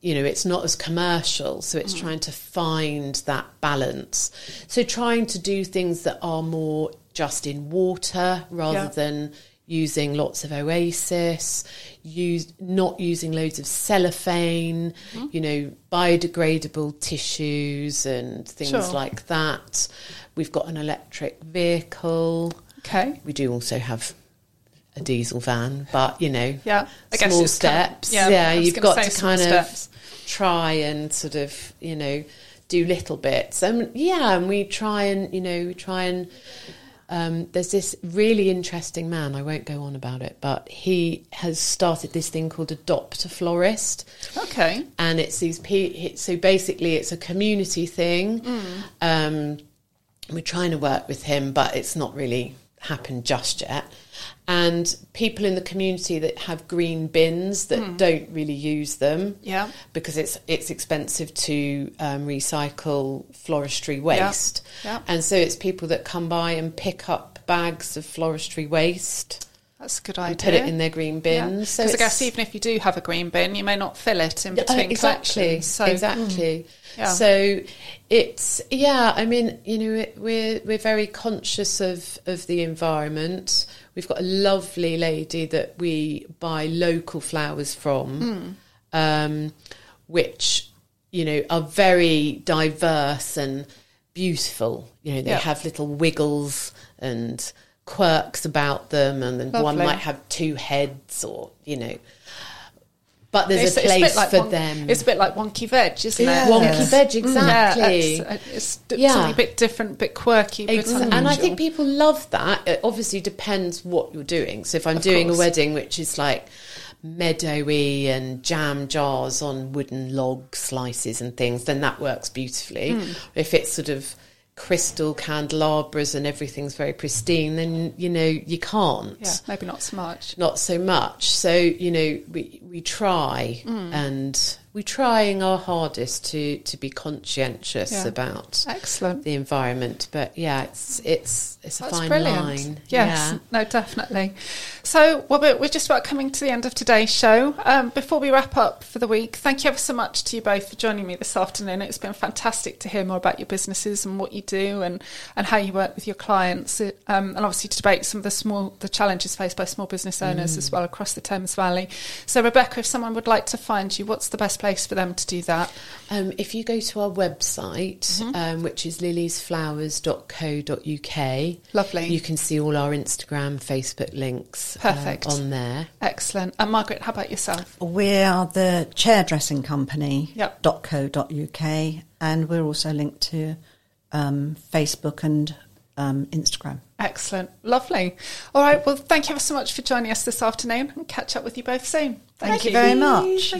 [SPEAKER 5] you know, it's not as commercial. So
[SPEAKER 4] Mm.
[SPEAKER 5] it's trying to find that balance. So trying to do things that are more just in water rather
[SPEAKER 4] Yeah.
[SPEAKER 5] than using lots of oasis use not using loads of cellophane
[SPEAKER 4] Mm-hmm.
[SPEAKER 5] you know biodegradable tissues and things
[SPEAKER 4] Sure.
[SPEAKER 5] like that we've got an electric vehicle
[SPEAKER 4] Okay.
[SPEAKER 5] we do also have a diesel van, but you know,
[SPEAKER 4] Yeah, I
[SPEAKER 5] small
[SPEAKER 4] it's kind of-
[SPEAKER 5] steps.
[SPEAKER 4] yeah,
[SPEAKER 5] yeah, you've got to kind
[SPEAKER 4] steps.
[SPEAKER 5] of try and sort of you know do little bits. And yeah, and we try and you know we try and. Um, there's this really interesting man. I won't go on about it, but he has started this thing called Adopt a Florist
[SPEAKER 4] Okay.
[SPEAKER 5] and it's these pe- so basically it's a community thing um, we're trying to work with him but it's not really happened just yet and people in the community that have green bins that don't really use them
[SPEAKER 4] Yeah.
[SPEAKER 5] because it's it's expensive to um, recycle floristry waste
[SPEAKER 4] Yeah.
[SPEAKER 5] and so it's people that come by and pick up bags of floristry waste
[SPEAKER 4] That's a good idea.
[SPEAKER 5] put it in their green bins so
[SPEAKER 4] Because I guess even if you do have a green bin, you may not fill it in
[SPEAKER 5] uh,
[SPEAKER 4] between
[SPEAKER 5] exactly,
[SPEAKER 4] collections. So,
[SPEAKER 5] exactly.
[SPEAKER 4] Yeah.
[SPEAKER 5] So it's yeah. I mean, you know, it, we're we're very conscious of of the environment. We've got a lovely lady that we buy local flowers from,
[SPEAKER 4] Hmm.
[SPEAKER 5] um, which you know are very diverse and beautiful. You know, they
[SPEAKER 4] Yeah.
[SPEAKER 5] have little wiggles and quirks about them, and then one might have two heads, or you know. But there's
[SPEAKER 4] It's,
[SPEAKER 5] a place
[SPEAKER 4] bit like
[SPEAKER 5] for
[SPEAKER 4] wonk-
[SPEAKER 5] them.
[SPEAKER 4] It's a bit like wonky veg, isn't
[SPEAKER 6] Yeah.
[SPEAKER 4] it?
[SPEAKER 5] Wonky
[SPEAKER 6] Yes.
[SPEAKER 5] veg, exactly.
[SPEAKER 4] Yeah, it's, it's
[SPEAKER 5] Yeah.
[SPEAKER 4] something a bit different, a bit quirky, bit
[SPEAKER 5] Ex- and I think people love that. It obviously depends what you're doing. So if I'm
[SPEAKER 4] Of
[SPEAKER 5] doing
[SPEAKER 4] course.
[SPEAKER 5] a wedding which is like meadowy and jam jars on wooden log slices and things, then that works beautifully.
[SPEAKER 4] Hmm.
[SPEAKER 5] If it's sort of crystal candelabras and everything's very pristine, then you know you can't.
[SPEAKER 4] yeah, maybe not so much.
[SPEAKER 5] Not so much. So you know we we try
[SPEAKER 4] Hmm.
[SPEAKER 5] and we're trying our hardest to to be conscientious
[SPEAKER 4] Yeah.
[SPEAKER 5] about
[SPEAKER 4] Excellent.
[SPEAKER 5] the environment. But yeah, it's it's it's a
[SPEAKER 4] That's
[SPEAKER 5] fine
[SPEAKER 4] brilliant.
[SPEAKER 5] line.
[SPEAKER 4] Yes,
[SPEAKER 5] Yeah.
[SPEAKER 4] no, definitely. So, well, we're we're just about coming to the end of today's show. Um, before we wrap up for the week, thank you ever so much to you both for joining me this afternoon. It's been fantastic to hear more about your businesses and what you do and, and how you work with your clients, It- um, and obviously to debate some of the small the challenges faced by small business owners
[SPEAKER 5] Mm.
[SPEAKER 4] as well across the Thames Valley. So, Rebecca, if someone would like to find you, what's the best place for them to do that?
[SPEAKER 5] Um, if you go to our website,
[SPEAKER 4] Mm-hmm.
[SPEAKER 5] um, which is liliesflowers.co.uk,
[SPEAKER 4] Lovely.
[SPEAKER 5] you can see all our Instagram, Facebook links uh,
[SPEAKER 4] Perfect.
[SPEAKER 5] on there.
[SPEAKER 4] Excellent. And Margaret, how about yourself?
[SPEAKER 6] We are the chair dressing company,
[SPEAKER 4] Yep.
[SPEAKER 6] .co.uk, and we're also linked to um, Facebook and um, Instagram.
[SPEAKER 4] Excellent. Lovely. All right. Well, thank you ever so much for joining us this afternoon and catch up with you both soon.
[SPEAKER 6] Thank, you very much.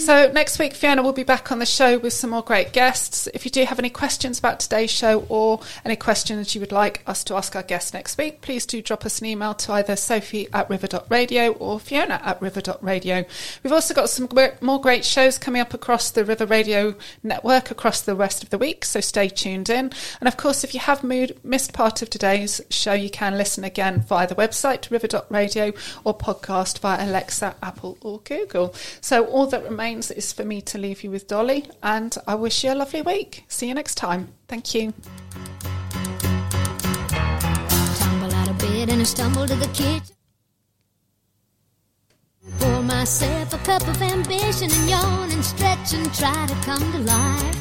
[SPEAKER 4] So, next week, Fiona will be back on the show with some more great guests. If you do have any questions about today's show or any questions you would like us to ask our guests next week, please do drop us an email to either sophie at river.radio or fiona at river.radio. We've also got some more great shows coming up across the River Radio network across the rest of the week, so stay tuned in. And of course, if you have mood, missed part of today's show, you can listen again via the website river.radio or podcast via Alexa, Apple, or Google. So all that remains is for me to leave you with Dolly, and I wish you a lovely week. See you next time. Thank you.
[SPEAKER 3] And I stumble to the kitchen. Pour myself a cup of ambition and yawn and stretch and try to come to life.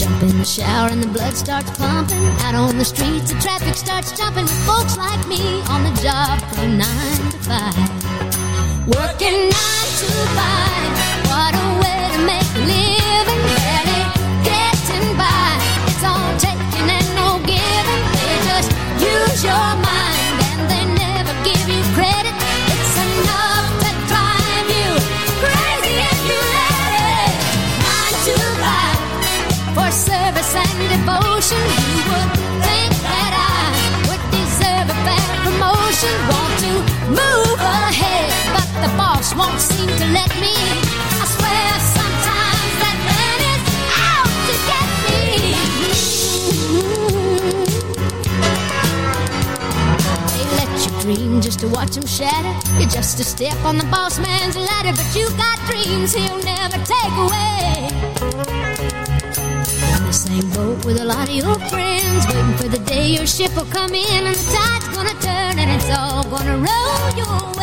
[SPEAKER 3] Jump in the shower and the blood starts pumping. Out on the streets, the traffic starts jumping. With folks like me on the job from nine to five. Working nine to five. What a way to make a living. Just to watch him shatter. You're just a step on the boss man's ladder, but you've got dreams he'll never take away the same boat with a lot of your friends, waiting for the day your ship will come in and the tide's gonna turn and it's all gonna roll your way.